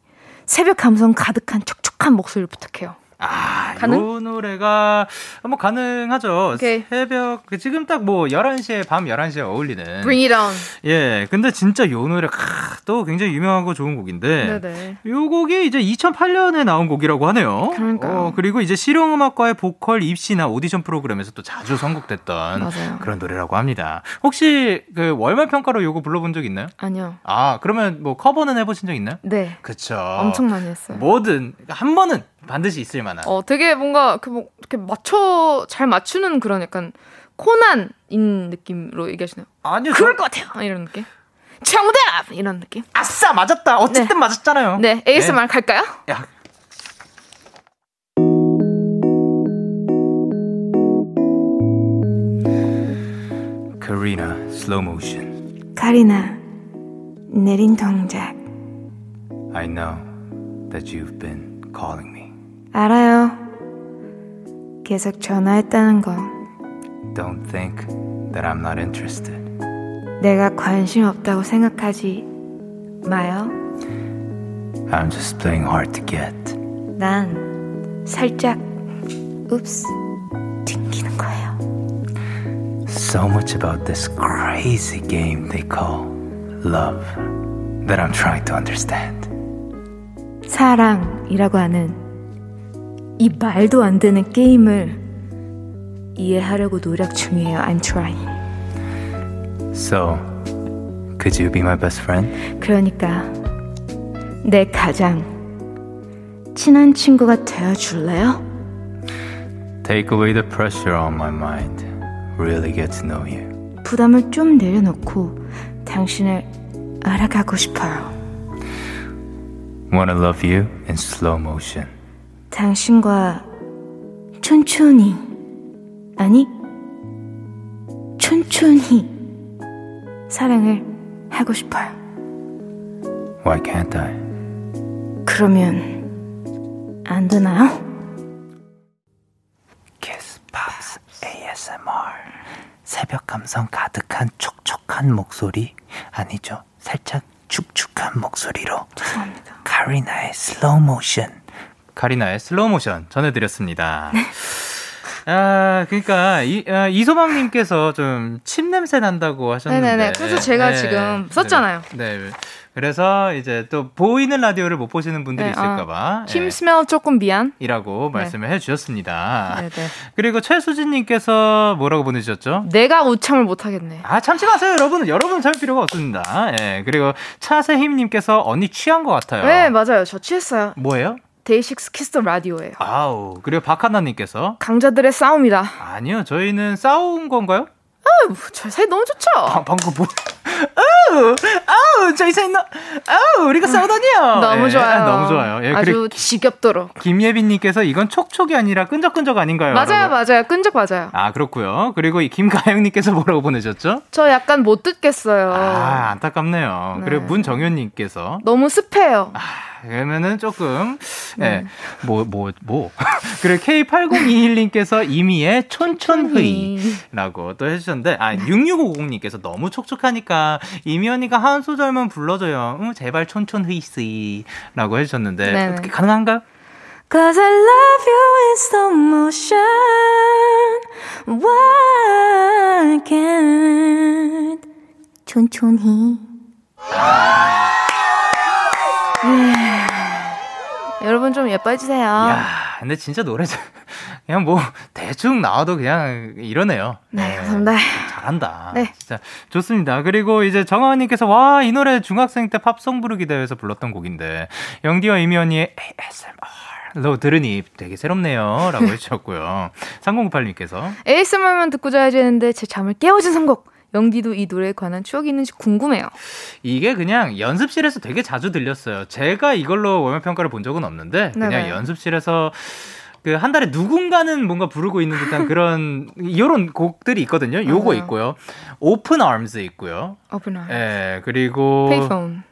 새벽 감성 가득한 촉촉한 목소리를 부탁해요. 아, 가능? 이 노래가 뭐 가능하죠. 오케이. 새벽 지금 딱 뭐 11시에 밤 11시에 어울리는 Bring it on. 예. 근데 진짜 이 노래 크, 또 굉장히 유명하고 좋은 곡인데 네네. 이 곡이 이제 2008년에 나온 곡이라고 하네요. 그러니까요. 어, 그리고 이제 실용 음악과의 보컬 입시나 오디션 프로그램에서 또 자주 선곡됐던 맞아요. 그런 노래라고 합니다. 혹시 그 월말 평가로 요거 불러본 적 있나요? 아니요. 아, 그러면 뭐 커버는 해 보신 적 있나요? 네. 그쵸. 엄청 많이 했어요. 뭐든 한 번은 반드시 있을 만한. 어, 되게 뭔가 그 뭐, 이렇게 맞춰 잘 맞추는 그런 약간 코난인 느낌으로 얘기하시나요? 아니요. 그럴 저- 것 같아요. 아, 이런 느낌. 정답 이런 느낌. 아싸 맞았다. 어쨌든 맞았잖아요. 네, ASMR 갈까요? 야. Karina Slow Motion. 카리나 내린 동작. I know that you've been calling me. 알아요. 계속 전화했다는 거. Don't think that I'm not interested. 내가 관심 없다고 생각하지 마요. I'm just playing hard to get. 난 살짝 읍스 튕기는 거예요. So much about this crazy game they call love that I'm trying to understand. 사랑이라고 하는 이 말도 안 되는 게임을 이해하려고 노력 중이에요. I'm trying. So, could you be my best friend? 그러니까 내 가장 친한 친구가 되어 줄래요? Take away the pressure on my mind. Really get to know you. 부담을 좀 내려놓고 당신을 알아가고 싶어요. Wanna love you in slow motion. 당신과 촌촌히 아니 촌촌히 사랑을 하고 싶어요. Why can't I? 그러면 안 되나요? Kiss Pops ASMR. 새벽 감성 가득한 촉촉한 목소리 아니죠? 살짝 축축한 목소리로. 죄송합니다. Karina의 Slow Motion. Karina의 Slow Motion 전해드렸습니다. 아, 그러니까 이 아, 이소방님께서 좀 침 냄새 난다고 하셨는데. 네네네. 그래서 제가 지금 썼잖아요. 네. 네. 그래서 이제 또 보이는 라디오를 못 보시는 분들이 네, 아, 있을까봐 침 예, smell 조금 미안. 이라고 네. 말씀을 해주셨습니다. 네네. 그리고 최수진님께서 뭐라고 보내주셨죠? 내가 웃참을 못하겠네. 아 참지 마세요 여러분 여러분 참 필요가 없습니다 예 그리고 차세힘님께서 언니 취한 것 같아요 네 맞아요. 저 취했어요. 뭐예요 DAY6 Kiss the Radio예요. 아우 그리고 박하나님께서 강자들의 싸움이다. 아니요 저희는 싸운 건가요 저 사이 너무 좋죠. 방, 방금 뭐 아우 아우 저희 사이 너 아우 우리가 싸우다니요 너무 예, 좋아요. 너무 좋아요 예 아주 지겹도록. 김예빈님께서 이건 촉촉이 아니라 끈적끈적 아닌가요 맞아요, 라고. 맞아요. 끈적 맞아요. 아 그렇고요 그리고 이 김가영님께서 뭐라고 보내셨죠 저 약간 못 듣겠어요. 아 안타깝네요 네. 그리고 문정현님께서 너무 습해요. 아, 그러면은 조금 네. 예뭐 뭐 뭐 *laughs* 그리고 K8021님께서 이미의 촌촌흐이라고 또 해주셨는데 아 6650님께서 너무 촉촉하니까 이미 언니가 한 소절만 불러줘요 응, 제발 촌촌흐이스이라고 해주셨는데 네네. 어떻게 가능한가요? Cause I love you in slow motion. Why can't 천천히. 여러분 좀 예뻐해주세요. 야, 근데 진짜 노래 잘- 그냥 뭐 대충 나와도 그냥 이러네요. 네, 감사합니다. 잘한다. 네. 진짜 좋습니다. 그리고 이제 정하은님께서 와 이 노래 중학생 때 팝송 부르기 대회에서 불렀던 곡인데 영디와 이미 언니의 ASMR로 들으니 되게 새롭네요라고 *laughs* 해주셨고요. 3098님께서 ASMR만 듣고 자야지 했는데 제 잠을 깨워준 선곡. 영디도 이 노래에 관한 추억이 있는지 궁금해요. 이게 그냥 연습실에서 되게 자주 들렸어요. 제가 이걸로 월말 평가를 본 적은 없는데 그냥 네네. 연습실에서 그한 달에 누군가는 뭔가 부르고 있는 듯한 그런 *laughs* 이런 곡들이 있거든요. 요거 맞아요. 있고요. Open Arms 있고요. Open Ar. 예, 그리고 Payphone.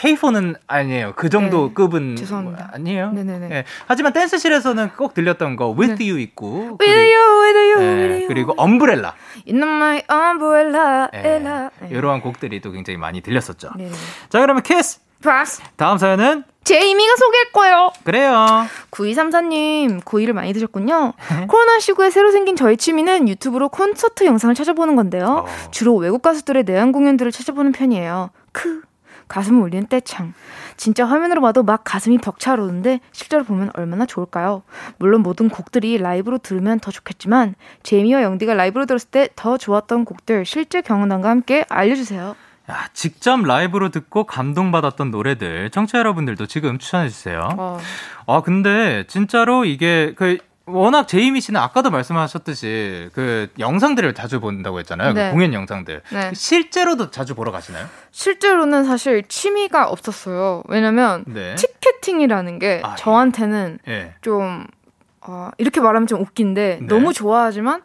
Payphone은 아니에요. 그 정도 네, 급은 죄송합니다. 뭐 아니에요. 네네네. 예, 하지만 댄스실에서는 꼭 들렸던 거 With You 있고 With you, with you, 예, with you. 그리고 Umbrella In my umbrella, 예, ella. 네. 이러한 곡들이 또 굉장히 많이 들렸었죠. 네네. 자 그러면 Kiss Pops. 다음 사연은 제이미가 소개할 거예요. 그래요. 9234님, 고이를 많이 드셨군요. 코로나 시국에 새로 생긴 저희 취미는 유튜브로 콘서트 영상을 찾아보는 건데요. 어. 주로 외국 가수들의 내한 공연들을 찾아보는 편이에요. 크. 가슴을 울리는 떼창. 진짜 화면으로 봐도 막 가슴이 벅차오르 는데 실제로 보면 얼마나 좋을까요? 물론 모든 곡들이 라이브로 들으면 더 좋겠지만 제이미와 영디가 라이브로 들었을 때 더 좋았던 곡들 실제 경험담과 함께 알려주세요. 야, 직접 라이브로 듣고 감동받았던 노래들 청취자 여러분들도 지금 추천해 주세요. 어. 아 근데 진짜로 이게 그 워낙 제이미 씨는 아까도 말씀하셨듯이 그 영상들을 자주 본다고 했잖아요. 그 네. 공연 영상들. 네. 실제로도 자주 보러 가시나요? 실제로는 사실 취미가 없었어요. 왜냐면 네. 티켓팅이라는 게 아, 예. 저한테는 예. 좀 어, 이렇게 말하면 좀 웃긴데 네. 너무 좋아하지만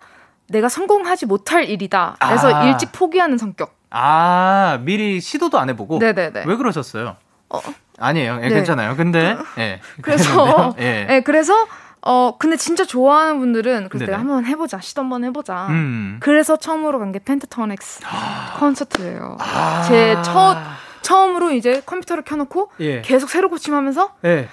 내가 성공하지 못할 일이다. 그래서 아. 일찍 포기하는 성격. 아 미리 시도도 안 해보고. 네네네. 왜 그러셨어요? 어. 아니에요. 예, 네. 괜찮아요. 근데 예. 그래서. 예. 네, 그래서 어 근데 진짜 좋아하는 분들은 그래서. 내가 한번 해보자 시도 한번 해보자. 음. 그래서 처음으로 간 게 펜타토닉스 *gasps* 콘서트예요. 아. 제첫 처음으로 이제 컴퓨터를 켜놓고 예. 계속 새로 고침하면서 예.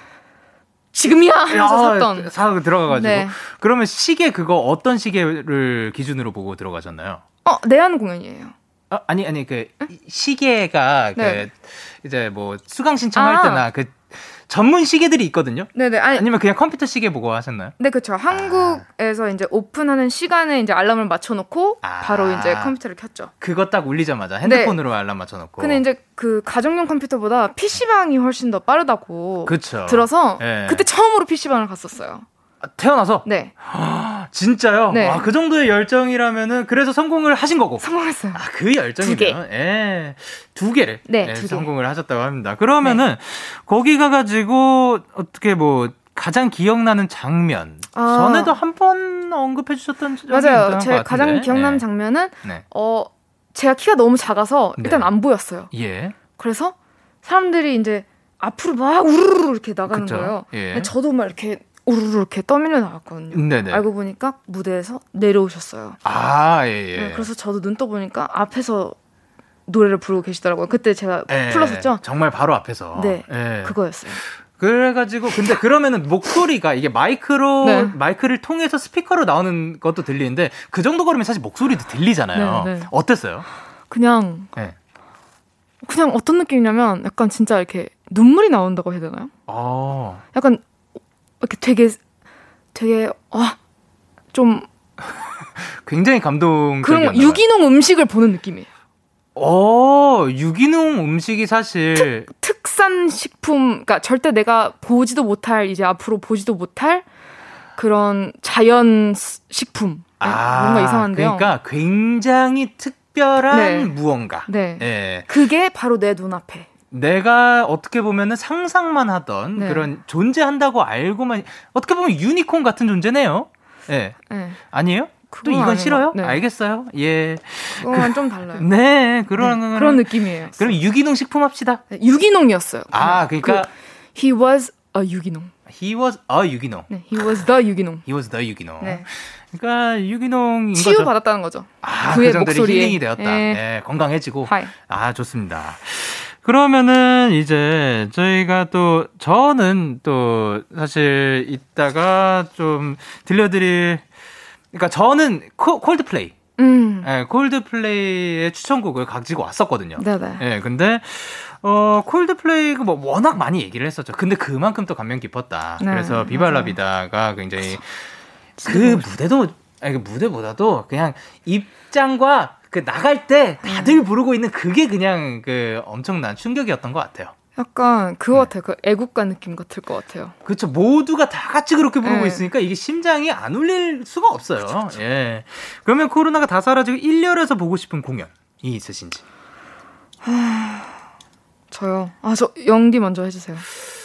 지금이야 하면서 아, 샀던. 사 들어가가지고. 네. 그러면 시계 그거 어떤 시계를 기준으로 보고 들어가셨나요? 어 내한 공연이에요. 아, 아니 아니 그 시계가 네. 그 이제 뭐 수강 신청할 아. 때나 그 전문 시계들이 있거든요. 네네 아니 아니 면 그냥 컴퓨터 시계 보고 하셨나요? 네, 그렇죠. 한국에서 이제 오픈하는 시간에 이제 알람을 맞춰놓고 아. 바로 이제 컴퓨터를 켰죠. 그거 딱 울리자마자 핸드폰으로 알람 맞춰놓고. 네. 근데 이제 그 가정용 컴퓨터보다 PC방이 훨씬 더 빠르다고 그쵸. 들어서 예. 그때 처음으로 PC방을 갔었어요. 아, 태어나서 네, 진짜요? 네. 아, 그 정도의 열정이라면은 그래서 성공을 하신 거고. 성공했어요. 아, 그 열정이면 두 개. 예. 두 개를 네, 예, 두 개. 성공을 하셨다고 합니다. 그러면은 거기 가 가지고 어떻게 뭐 가장 기억나는 장면 아. 전에도 한 번 언급해 주셨던 맞아요. 것 제. 가장 기억나는 예. 장면은 네. 어 제가 키가 너무 작아서 일단 네. 안 보였어요. 예. 그래서 사람들이 이제 앞으로 막 우르르 이렇게 나가는 그쵸. 거예요. 예. 저도 막 이렇게 우르르 이렇게 떠밀려 나갔거든요. 네네. 알고 보니까 무대에서 내려오셨어요. 아, 예, 예. 네, 그래서 저도 눈 떠 보니까 앞에서 노래를 부르고 계시더라고요. 그때 제가 예, 불렀었죠. 정말 바로 앞에서. 네, 예. 그거였어요. 그래가지고 근데 그러면은 목소리가 이게 마이크로 네. 마이크를 통해서 스피커로 나오는 것도 들리는데 그 정도 거리면 사실 목소리도 들리잖아요. 네, 네. 어땠어요? 그냥 네. 그냥 어떤 느낌이냐면 약간 진짜 이렇게 눈물이 나온다고 해야 되나요? 어. 약간 이렇게 되게 되게 와좀 *laughs* 굉장히 감동. 그런 유기농 음식을 보는 느낌이에요. 어, 유기농 음식이 사실 특 산 식품, 그러니까 절대 내가 보지도 못할 이제 앞으로 보지도 못할 그런 자연 스- 식품. 네, 뭔가 이상한데요. 그러니까 굉장히 특별한 네. 무언가. 네. 예. 그게 바로 내 눈앞에. 내가 어떻게 보면은 상상만 하던 네. 그런 존재한다고 알고만 어떻게 보면 유니콘 같은 존재네요. 예. 네. 아니에요? 또 이건 싫어요? 것- 네. 알겠어요. 예. 그건 좀 달라요. *laughs* 네, 그런 네, 그런 느낌이에요. 그럼 유기농 식품 합시다. 네, 유기농이었어요. 아, 그러니까 그, he was a 유기농. he was a 유기농. 네, he was the 유기농. he was the 유기농. 네. 그러니까 유기농인 치유. 받았다는 거죠. 아, 그의 그 목소리에. 힐링이 되었다. 예. 예, 건강해지고. 하이. 아, 좋습니다. 그러면은 이제 저희가 또 저는 또 사실 이따가 좀 들려드릴 그러니까 저는 코, 콜드플레이. 음. 예, 콜드플레이의 추천곡을 가지고 왔었거든요. 네네. 예, 근데 어, 콜드플레이가 뭐 워낙 많이 얘기를 했었죠. 근데 그만큼 또 감명 깊었다. 네, 그래서 비발라비다가 굉장히 그 무대도 아니 그 무대보다도 그냥 입장과 그 나갈 때 다들 부르고 있는 그게 그냥 그 엄청난 충격이었던 것 같아요. 약간 그거 같아요. 그 애국가 느낌 같을 것 같아요. 그렇죠. 모두가 다 같이 그렇게 부르고 네. 있으니까 이게 심장이 안 울릴 수가 없어요. 예. 그러면 코로나가 다 사라지고 1년에서 보고 싶은 공연이 있으신지. 저요. 아, 저 영디 먼저 해주세요.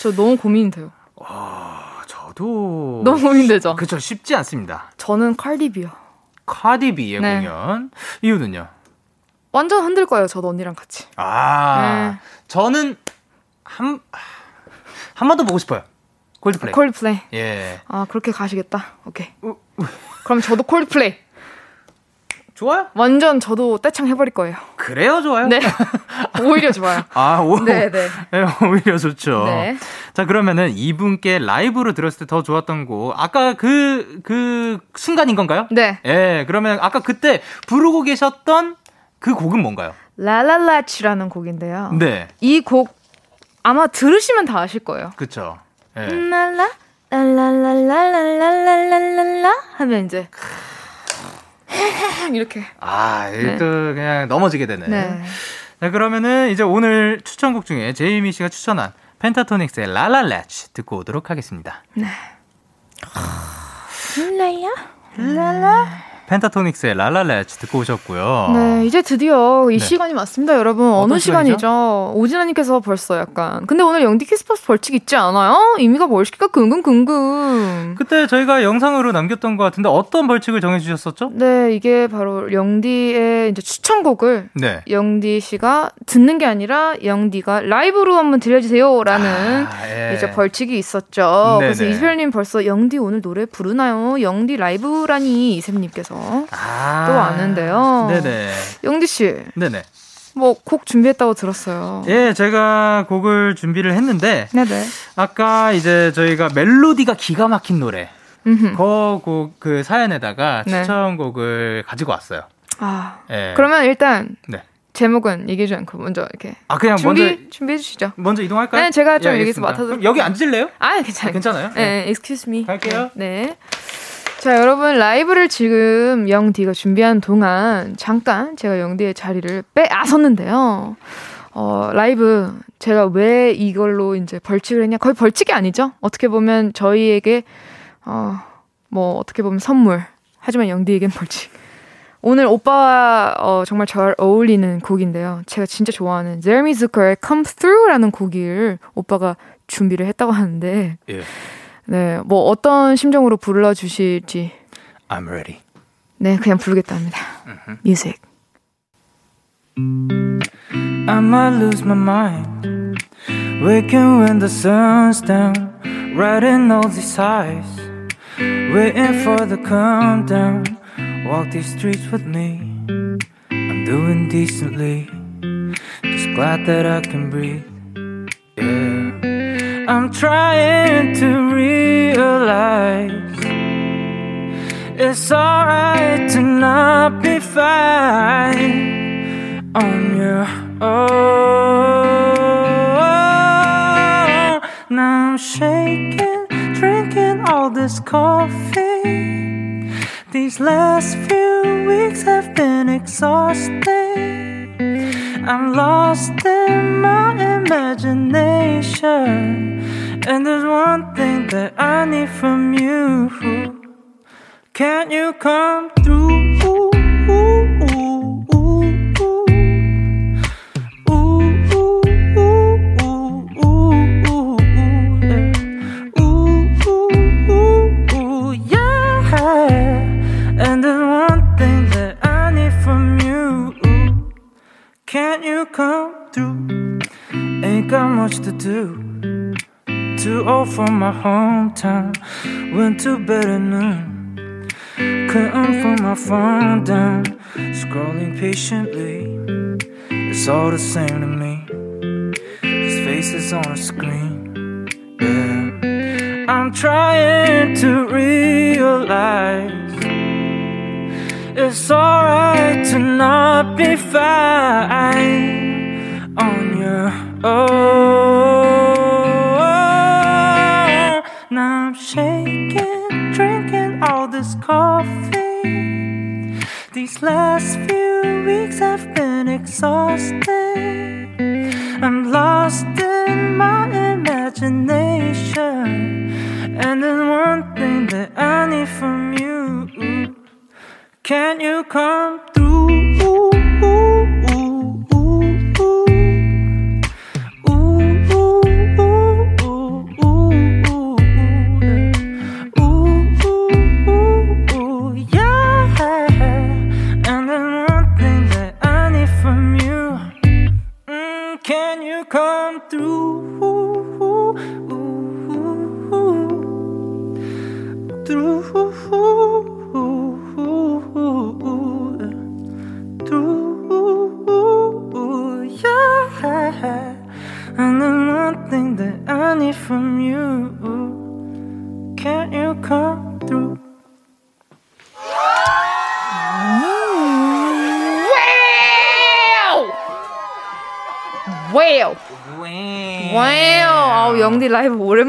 저 너무 고민이 돼요. 아, 저도 너무 고민되죠? 그렇죠. 쉽지 않습니다. 저는 칼디비요. 카디비의 네. 공연 이유는요? 완전 흔들 거예요. 저도 언니랑 같이. 아, 네. 저는 한 한 번 더 보고 싶어요. 콜드플레이. 콜드플레이. 예. 아, 그렇게 가시겠다. 오케이. 우, 그럼 저도 콜드플레이. 좋아요? 완전 저도 떼창 해버릴 거예요. 그래요, 좋아요? 네. *laughs* 오히려 좋아요. 아, 오, 네, 네. 네, 오히려 좋죠. 네. 자, 그러면은 이분께 라이브로 들었을 때 더 좋았던 곡, 아까 그, 그 순간인 건가요? 네. 예, 네, 그러면 아까 그때 부르고 계셨던 그 곡은 뭔가요? 라랄라치라는 곡인데요. 네. 이 곡 아마 들으시면 다 아실 거예요. 그쵸. 예. 네. 랄라, 랄랄랄랄랄랄랄라 하면 이제. 이렇게 아, 이게 네. 또 그냥 넘어지게 되네. 네. 자, 그러면은 이제 오늘 추천곡 중에 제이미 씨가 추천한 Pentatonix의 La La Latch 듣고 오도록 하겠습니다. 랄라야 랄라 Pentatonix의 La La Latch 듣고 오셨고요. 네 이제 드디어 이 네. 시간이 왔습니다 여러분 어느 시간이죠? 시간이죠 오진아님께서 벌써 약간 근데 오늘 영디 키스퍼스 벌칙 있지 않아요? 의미가 뭘까 궁금궁금 그때 저희가 영상으로 남겼던 것 같은데 어떤 벌칙을 정해주셨었죠? 네 이게 바로 영디의 이제 추천곡을 네. 영디 씨가 듣는 게 아니라 영디가 라이브로 한번 들려주세요라는 아, 예. 이제 벌칙이 있었죠. 네네. 그래서 이슬님 벌써 영디 오늘 노래 부르나요? 영디 라이브라니 이샘님께서 아. 또 아는데요. 네네. 영디 씨, 네네. 뭐곡 준비했다고 들었어요. 예, 제가 곡을 준비를 했는데 네네. 아까 이제 저희가 멜로디가 기가 막힌 노래 음흠. 그곡 그 사연에다가 네. 추천곡을 가지고 왔어요. 아 예. 그러면 일단 네. 제목은 얘기하지 않고 먼저 이렇게 아 그냥 준비 먼저 준비해 주시죠. 먼저 이동할까요? 네, 제가 좀 예, 여기서 그럼 여기 앉을래요? 아 괜찮아요. 아, 괜찮아요? 네, excuse me. 갈게요. 네. 자, 여러분, 라이브를 지금 영디가 준비한 동안 잠깐 제가 영디의 자리를 빼앗았는데요. 어, 라이브, 제가 왜 이걸로 이제 벌칙을 했냐? 거의 벌칙이 아니죠? 어떻게 보면 저희에게, 어, 뭐, 어떻게 보면 선물. 하지만 영디에겐 벌칙. 오늘 오빠와 어, 정말 잘 어울리는 곡인데요. 제가 진짜 좋아하는 제르미 zucker의 Come Through라는 곡을 오빠가 준비를 했다고 하는데, 예. 네, 뭐 어떤 심정으로 불러주실지 I'm ready. 네, 그냥 부르겠다 합니다. 뮤직. I might lose my mind. Waking when the sun's down, riding all these highs, waiting for the calm down. Walk these streets with me. I'm doing decently, just glad that I can breathe. Yeah, I'm trying to realize it's alright to not be fine on your own. Now I'm shaking, drinking all this coffee. These last few weeks have been exhausting. I'm lost in my imagination. And there's one thing that I need from you. Can you come through? Can you come through? Ain't got much to do. Too old for my hometown. Went to bed at noon. Couldn't put my phone down. Scrolling patiently. It's all the same to me. Just faces on a screen. Yeah. I'm trying to realize it's alright to not be fine on your own. now I'm shaking, drinking all this coffee. These last few weeks have been exhausting. I'm lost in my imagination. And there's one thing that I need from. Can you come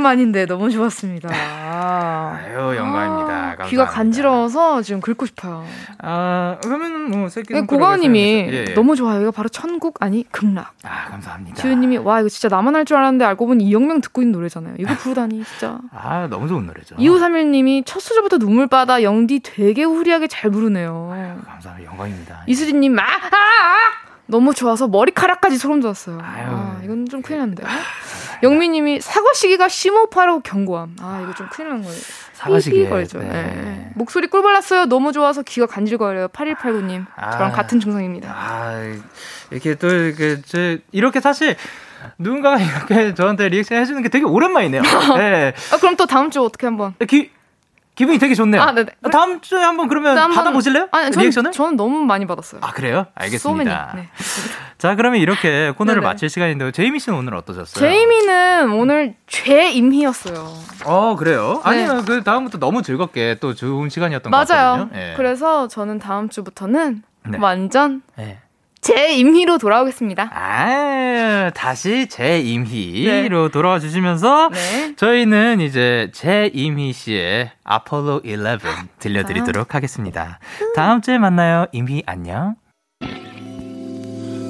오랜만인데 너무 좋았습니다. 아유, 영광입니다. 감사합니다. 귀가 간지러워서 지금 긁고 싶어요. 아, 그러면 뭐 새끼 고가은님이 예, 예. 너무 좋아요. 이거 바로 천국 아니 극락. 아, 감사합니다. 지훈님이 와 이거 진짜 나만 할 줄 알았는데 알고 보니 이영명 듣고 있는 노래잖아요. 이거 부르다니 진짜. 아, 너무 좋은 노래죠. 2531님이 첫 소절부터 눈물 바다 영디 되게 후리하게 잘 부르네요. 감사합니다. 영광입니다. 이수진님 아, 아, 아! 너무 좋아서 머리카락까지 소름 돋았어요. 아유. 아, 이건 좀 큰일 났는데. *laughs* 영미님이 사과 시기가 심호흡하라고 경고함. 아 이거 좀 큰일 난 거예요. 사과 시기에, 걸죠. 네. 네. 목소리 꿀 발랐어요. 너무 좋아서 귀가 간질거려요. 8189님. 아. 저랑 같은 증상입니다. 아, 이렇게 또 이렇게 저 이렇게 사실 누군가가 이렇게 저한테 리액션 해주는 게 되게 오랜만이네요. *laughs* 네. 아, 그럼 또 다음 주 어떻게 한번 기 기분이 되게 좋네요. 아, 네네. 다음 주에 한번 그러면 받아보실래요? 아니, 저는, 리액션을? 저는 너무 많이 받았어요. 아 그래요? 알겠습니다. 네. 자 그러면 이렇게 코너를 네네. 마칠 시간인데요. 제이미 씨는 오늘 어떠셨어요? 제이미는 오늘 최임희였어요. 어 그래요? 네. 아니요 그 다음부터 너무 즐겁게 또 좋은 시간이었던 것 맞아요. 같거든요. 예. 그래서 저는 다음 주부터는 네. 완전 예. 제임희로 돌아오겠습니다. 아 다시 제 임희로 돌아와 주시면서 네. 저희는 이제 제 임희 씨의 아폴로 11 들려드리도록 하겠습니다. 다음 주에 만나요. 임희 안녕.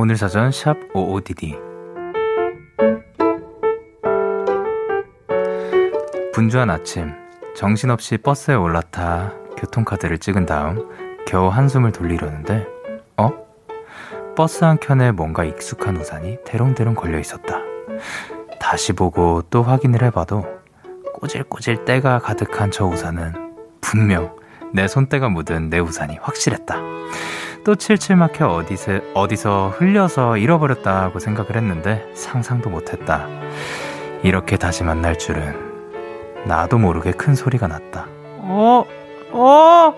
오늘 사전 샵 55DD 분주한 아침 정신없이 버스에 올라타 교통카드를 찍은 다음 겨우 한숨을 돌리려는데 어? 버스 한 켠에 뭔가 익숙한 우산이 대롱대롱 걸려 있었다. 다시 보고 또 확인을 해봐도 꼬질꼬질 때가 가득한 저 우산은 분명 내 손때가 묻은 내 우산이 확실했다. 또 칠칠 막혀 어디서, 어디서 흘려서 잃어버렸다고 생각을 했는데 상상도 못했다. 이렇게 다시 만날 줄은 나도 모르게 큰 소리가 났다. 어, 어!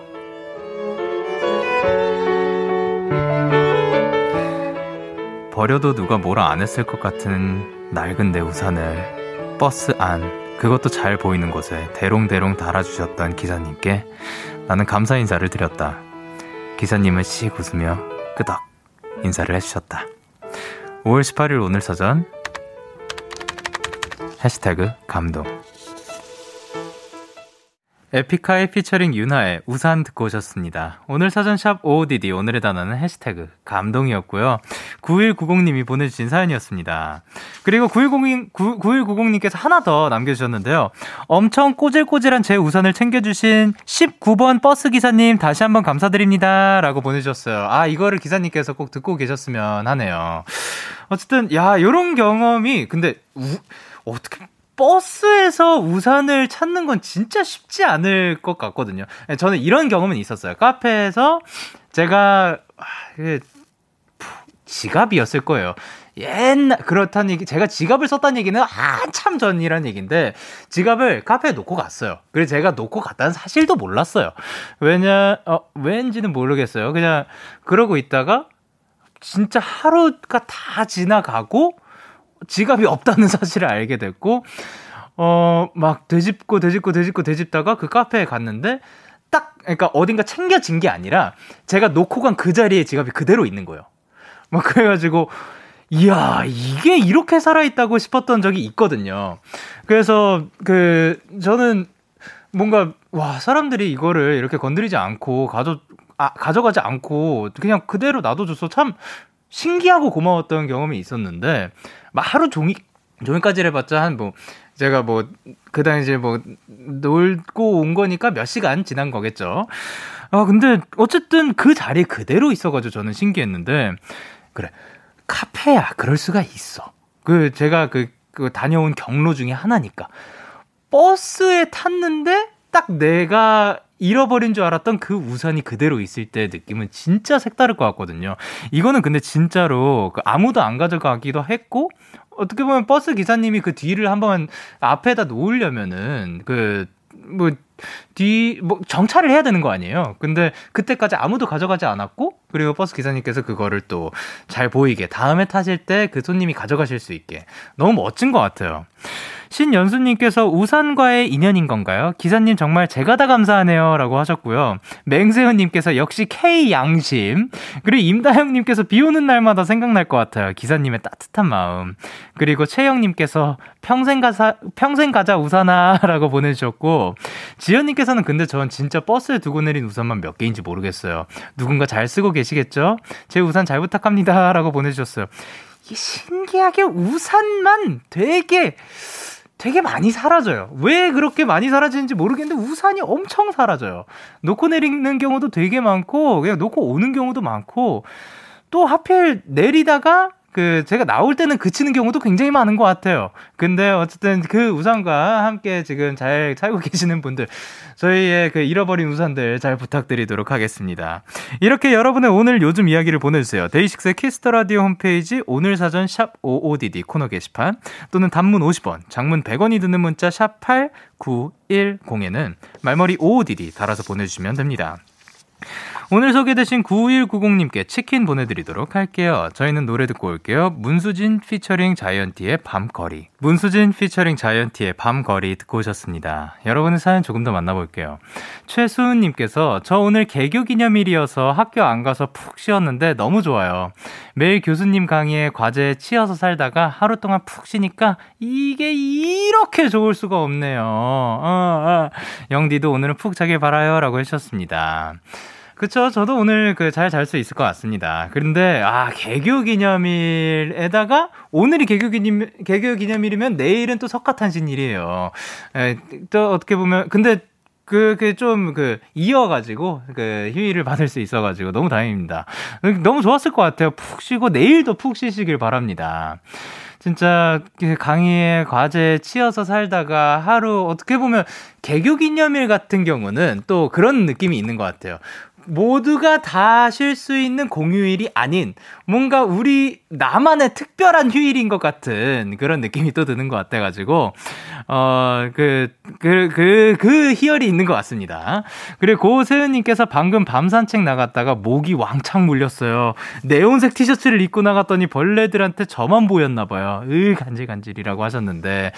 버려도 누가 뭐라 안 했을 것 같은 낡은 내 우산을 버스 안, 그것도 잘 보이는 곳에 대롱대롱 달아주셨던 기사님께 나는 감사 인사를 드렸다. 기사님은 씩 웃으며 끄덕 인사를 해주셨다. 5월 18일 오늘 사전 해시태그 감동 에픽하의 피처링 윤하의 우산 듣고 오셨습니다. 오늘 사전샵 OODD 오늘의 단어는 해시태그 감동이었고요. 9190님이 보내주신 사연이었습니다. 그리고 9190, 9190님께서 하나 더 남겨주셨는데요. 엄청 꼬질꼬질한 제 우산을 챙겨주신 19번 버스 기사님 다시 한번 감사드립니다. 라고 보내주셨어요. 아, 이거를 기사님께서 꼭 듣고 계셨으면 하네요. 어쨌든, 야, 요런 경험이, 근데, 우, 어떻게, 버스에서 우산을 찾는 건 진짜 쉽지 않을 것 같거든요. 저는 이런 경험은 있었어요. 카페에서 제가, 아, 지갑이었을 거예요. 옛날 그렇다는 얘기 제가 지갑을 썼다는 얘기는 한참 전이란 얘기인데 지갑을 카페에 놓고 갔어요. 그래서 제가 놓고 갔다는 사실도 몰랐어요. 왜냐 어 왠지는 모르겠어요. 그냥 그러고 있다가 진짜 하루가 다 지나가고 지갑이 없다는 사실을 알게 됐고 어 막 되짚고 되짚고 되짚고 되짚다가 그 카페에 갔는데 딱 그러니까 어딘가 챙겨진 게 아니라 제가 놓고 간 그 자리에 지갑이 그대로 있는 거예요. 막 그래가지고 이야, 이게 이렇게 살아있다고 싶었던 적이 있거든요. 그래서, 그, 저는 뭔가, 와, 사람들이 이거를 이렇게 건드리지 않고, 가져, 아, 가져가지 않고, 그냥 그대로 놔둬줘서 참 신기하고 고마웠던 경험이 있었는데, 막 하루 종일, 종일까지 해봤자 한 뭐, 제가 뭐, 그 당시에 뭐, 놀고 온 거니까 몇 시간 지난 거겠죠. 아, 근데 어쨌든 그 자리에 그대로 있어가지고 저는 신기했는데, 그래. 카페야, 그럴 수가 있어. 그, 제가 그, 그 다녀온 경로 중에 하나니까. 버스에 탔는데, 딱 내가 잃어버린 줄 알았던 그 우산이 그대로 있을 때 느낌은 진짜 색다를 것 같거든요. 이거는 근데 진짜로 그 아무도 안 가져가기도 했고, 어떻게 보면 버스 기사님이 그 뒤를 한번 앞에다 놓으려면은 그, 뭐, 뒤, 뭐, 정차를 해야 되는 거 아니에요? 근데 그때까지 아무도 가져가지 않았고, 그리고 버스 기사님께서 그거를 또 잘 보이게, 다음에 타실 때 그 손님이 가져가실 수 있게. 너무 멋진 것 같아요. 신연수님께서 우산과의 인연인 건가요? 기사님 정말 제가 다 감사하네요. 라고 하셨고요. 맹세현님께서 역시 K 양심. 그리고 임다영님께서 비 오는 날마다 생각날 것 같아요. 기사님의 따뜻한 마음. 그리고 채영님께서 평생 가사, 평생 가자 우산아. *laughs* 라고 보내주셨고, 지연님께서는 근데 전 진짜 버스에 두고 내린 우산만 몇 개인지 모르겠어요. 누군가 잘 쓰고 계시겠죠? 제 우산 잘 부탁합니다. *laughs* 라고 보내주셨어요. 신기하게 우산만 되게 되게 많이 사라져요. 왜 그렇게 많이 사라지는지 모르겠는데 우산이 엄청 사라져요. 놓고 내리는 경우도 되게 많고 그냥 놓고 오는 경우도 많고 또 하필 내리다가 그 제가 나올 때는 그치는 경우도 굉장히 많은 것 같아요. 근데 어쨌든 그 우산과 함께 지금 잘 살고 *laughs* 계시는 분들 저희의 그 잃어버린 우산들 잘 부탁드리도록 하겠습니다. 이렇게 여러분의 오늘 요즘 이야기를 보내주세요. DAY6의 Kiss the Radio 홈페이지 오늘 사전 샵 55DD 코너 게시판 또는 단문 50원, 장문 100원이 드는 문자 샵 8910에는 말머리 55DD 달아서 보내주시면 됩니다. 오늘 소개되신 9190님께 치킨 보내드리도록 할게요. 저희는 노래 듣고 올게요. 문수진 피처링 Zion.T의 밤거리. 문수진 피처링 Zion.T의 밤거리 듣고 오셨습니다. 여러분의 사연 조금 더 만나볼게요. 최수은님께서 저 오늘 개교 기념일이어서 학교 안 가서 푹 쉬었는데 너무 좋아요. 매일 교수님 강의에 과제에 치여서 살다가 하루 동안 푹 쉬니까 이게 이렇게 좋을 수가 없네요. 어, 어. 영디도 오늘은 푹 자길 바라요. 라고 해주셨습니다. 그쵸. 저도 오늘 그 잘 잘 수 있을 것 같습니다. 그런데, 아, 개교 기념일에다가 오늘이 개교 기념, 개교 기념일이면 내일은 또 석가탄신일이에요. 에, 또 어떻게 보면, 근데 그게 좀 그 이어가지고 그 휴일을 받을 수 있어가지고 너무 다행입니다. 너무 좋았을 것 같아요. 푹 쉬고 내일도 푹 쉬시길 바랍니다. 진짜 강의에 과제에 치여서 살다가 하루 어떻게 보면 개교 기념일 같은 경우는 또 그런 느낌이 있는 것 같아요. 모두가 다 쉴 수 있는 공휴일이 아닌 뭔가 우리 나만의 특별한 휴일인 것 같은 그런 느낌이 또 드는 것 같아가지고 어그 그 그 그 희열이 있는 것 같습니다. 그리고 고세은님께서 방금 밤 산책 나갔다가 목이 왕창 물렸어요. 네온색 티셔츠를 입고 나갔더니 벌레들한테 저만 보였나 봐요. 으 간질간질이라고 하셨는데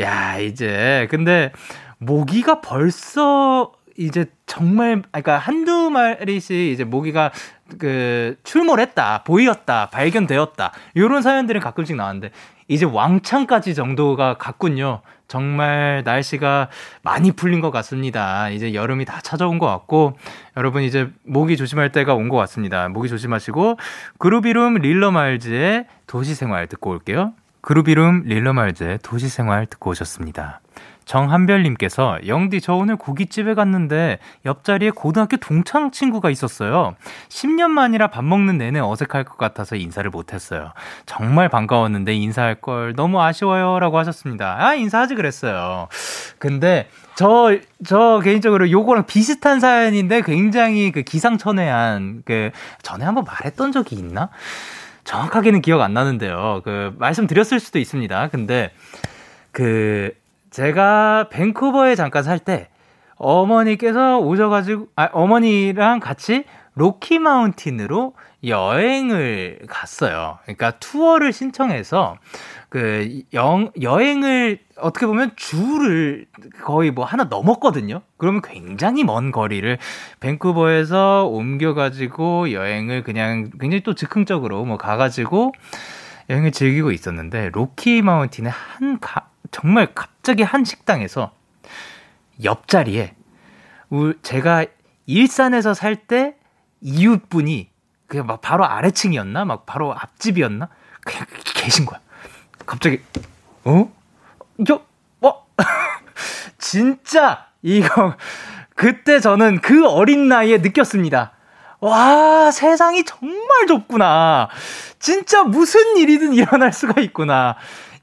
야 이제 근데 모기가 벌써 이제 정말 그러니까 한두 마리씩 이제 모기가 그 출몰했다, 보이었다, 발견되었다. 요런 사연들은 가끔씩 나왔는데 이제 왕창까지 정도가 갔군요. 정말 날씨가 많이 풀린 것 같습니다. 이제 여름이 다 찾아온 것 같고 여러분 이제 모기 조심할 때가 온 것 같습니다. 모기 조심하시고 그루비룸 릴러말즈의 도시생활 듣고 올게요. 그루비룸 릴러말즈의 도시생활 듣고 오셨습니다. 정한별님께서 영디 저 오늘 고깃집에 갔는데 옆자리에 고등학교 동창 친구가 있었어요. 10년 만이라 밥 먹는 내내 어색할 것 같아서 인사를 못했어요. 정말 반가웠는데 인사할 걸 너무 아쉬워요라고 하셨습니다. 아 인사하지 그랬어요. 근데 저, 저 개인적으로 요거랑 비슷한 사연인데 굉장히 그 기상천외한 그 전에 한번 말했던 적이 있나? 정확하게는 기억 안 나는데요. 그 말씀드렸을 수도 있습니다. 근데 그 제가 밴쿠버에 잠깐 살 때 어머니께서 오셔가지고 아 어머니랑 같이 로키 마운틴으로 여행을 갔어요. 그러니까 투어를 신청해서 그 영, 여행을 어떻게 보면 주를 거의 뭐 하나 넘었거든요. 그러면 굉장히 먼 거리를 밴쿠버에서 옮겨가지고 여행을 그냥 굉장히 또 즉흥적으로 뭐 가가지고 여행을 즐기고 있었는데 로키 마운틴의 한 가, 정말 갑자기 한 식당에서 옆자리에 제가 일산에서 살 때 이웃분이 그냥 막 바로 아래층이었나? 막 바로 앞집이었나? 그냥 계신 거야. 갑자기, 어? 저, 어? *laughs* 진짜, 이거, 그때 저는 그 어린 나이에 느꼈습니다. 와, 세상이 정말 좁구나. 진짜 무슨 일이든 일어날 수가 있구나.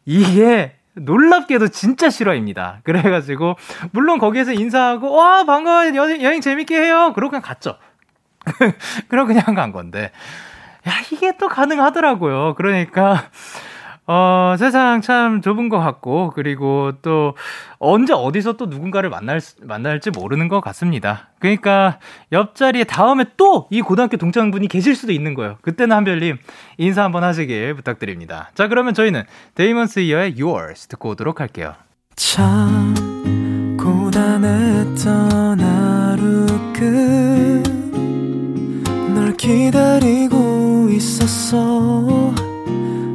이게 놀랍게도 진짜 실화입니다. 그래가지고, 물론 거기에서 인사하고, 와, 반가워요. 여행, 여행 재밌게 해요. 그러고 그냥 갔죠. *laughs* 그러고 그냥 간 건데. 야, 이게 또 가능하더라고요. 그러니까, 어, 세상 참 좁은 것 같고, 그리고 또 언제 어디서 또 누군가를 만날, 만날지 모르는 것 같습니다. 그러니까 옆자리에 다음에 또 이 고등학교 동창분이 계실 수도 있는 거예요. 그때는 한별님 인사 한번 하시길 부탁드립니다. 자, 그러면 저희는 Damons Year의 Yours 듣고 오도록 할게요. 참 고단했던 하루 끝 널 기다리고 있었어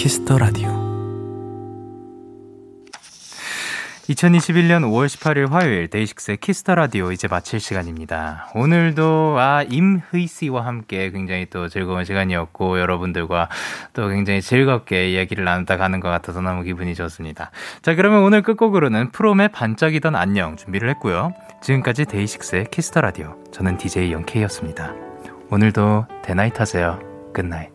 Kiss the Radio 2021년 5월 18일 화요일 DAY6의 Kiss the Radio 이제 마칠 시간입니다. 오늘도 아 임의 씨와 함께 굉장히 또 즐거운 시간이었고 여러분들과 또 굉장히 즐겁게 이야기를 나누다 가는 것 같아서 너무 기분이 좋습니다. 자 그러면 오늘 끝곡으로는 Fromm의 반짝이던 안녕 준비를 했고요. 지금까지 DAY6의 Kiss the Radio 저는 DJ Young K였습니다. 오늘도 데나잇 하세요. Good night.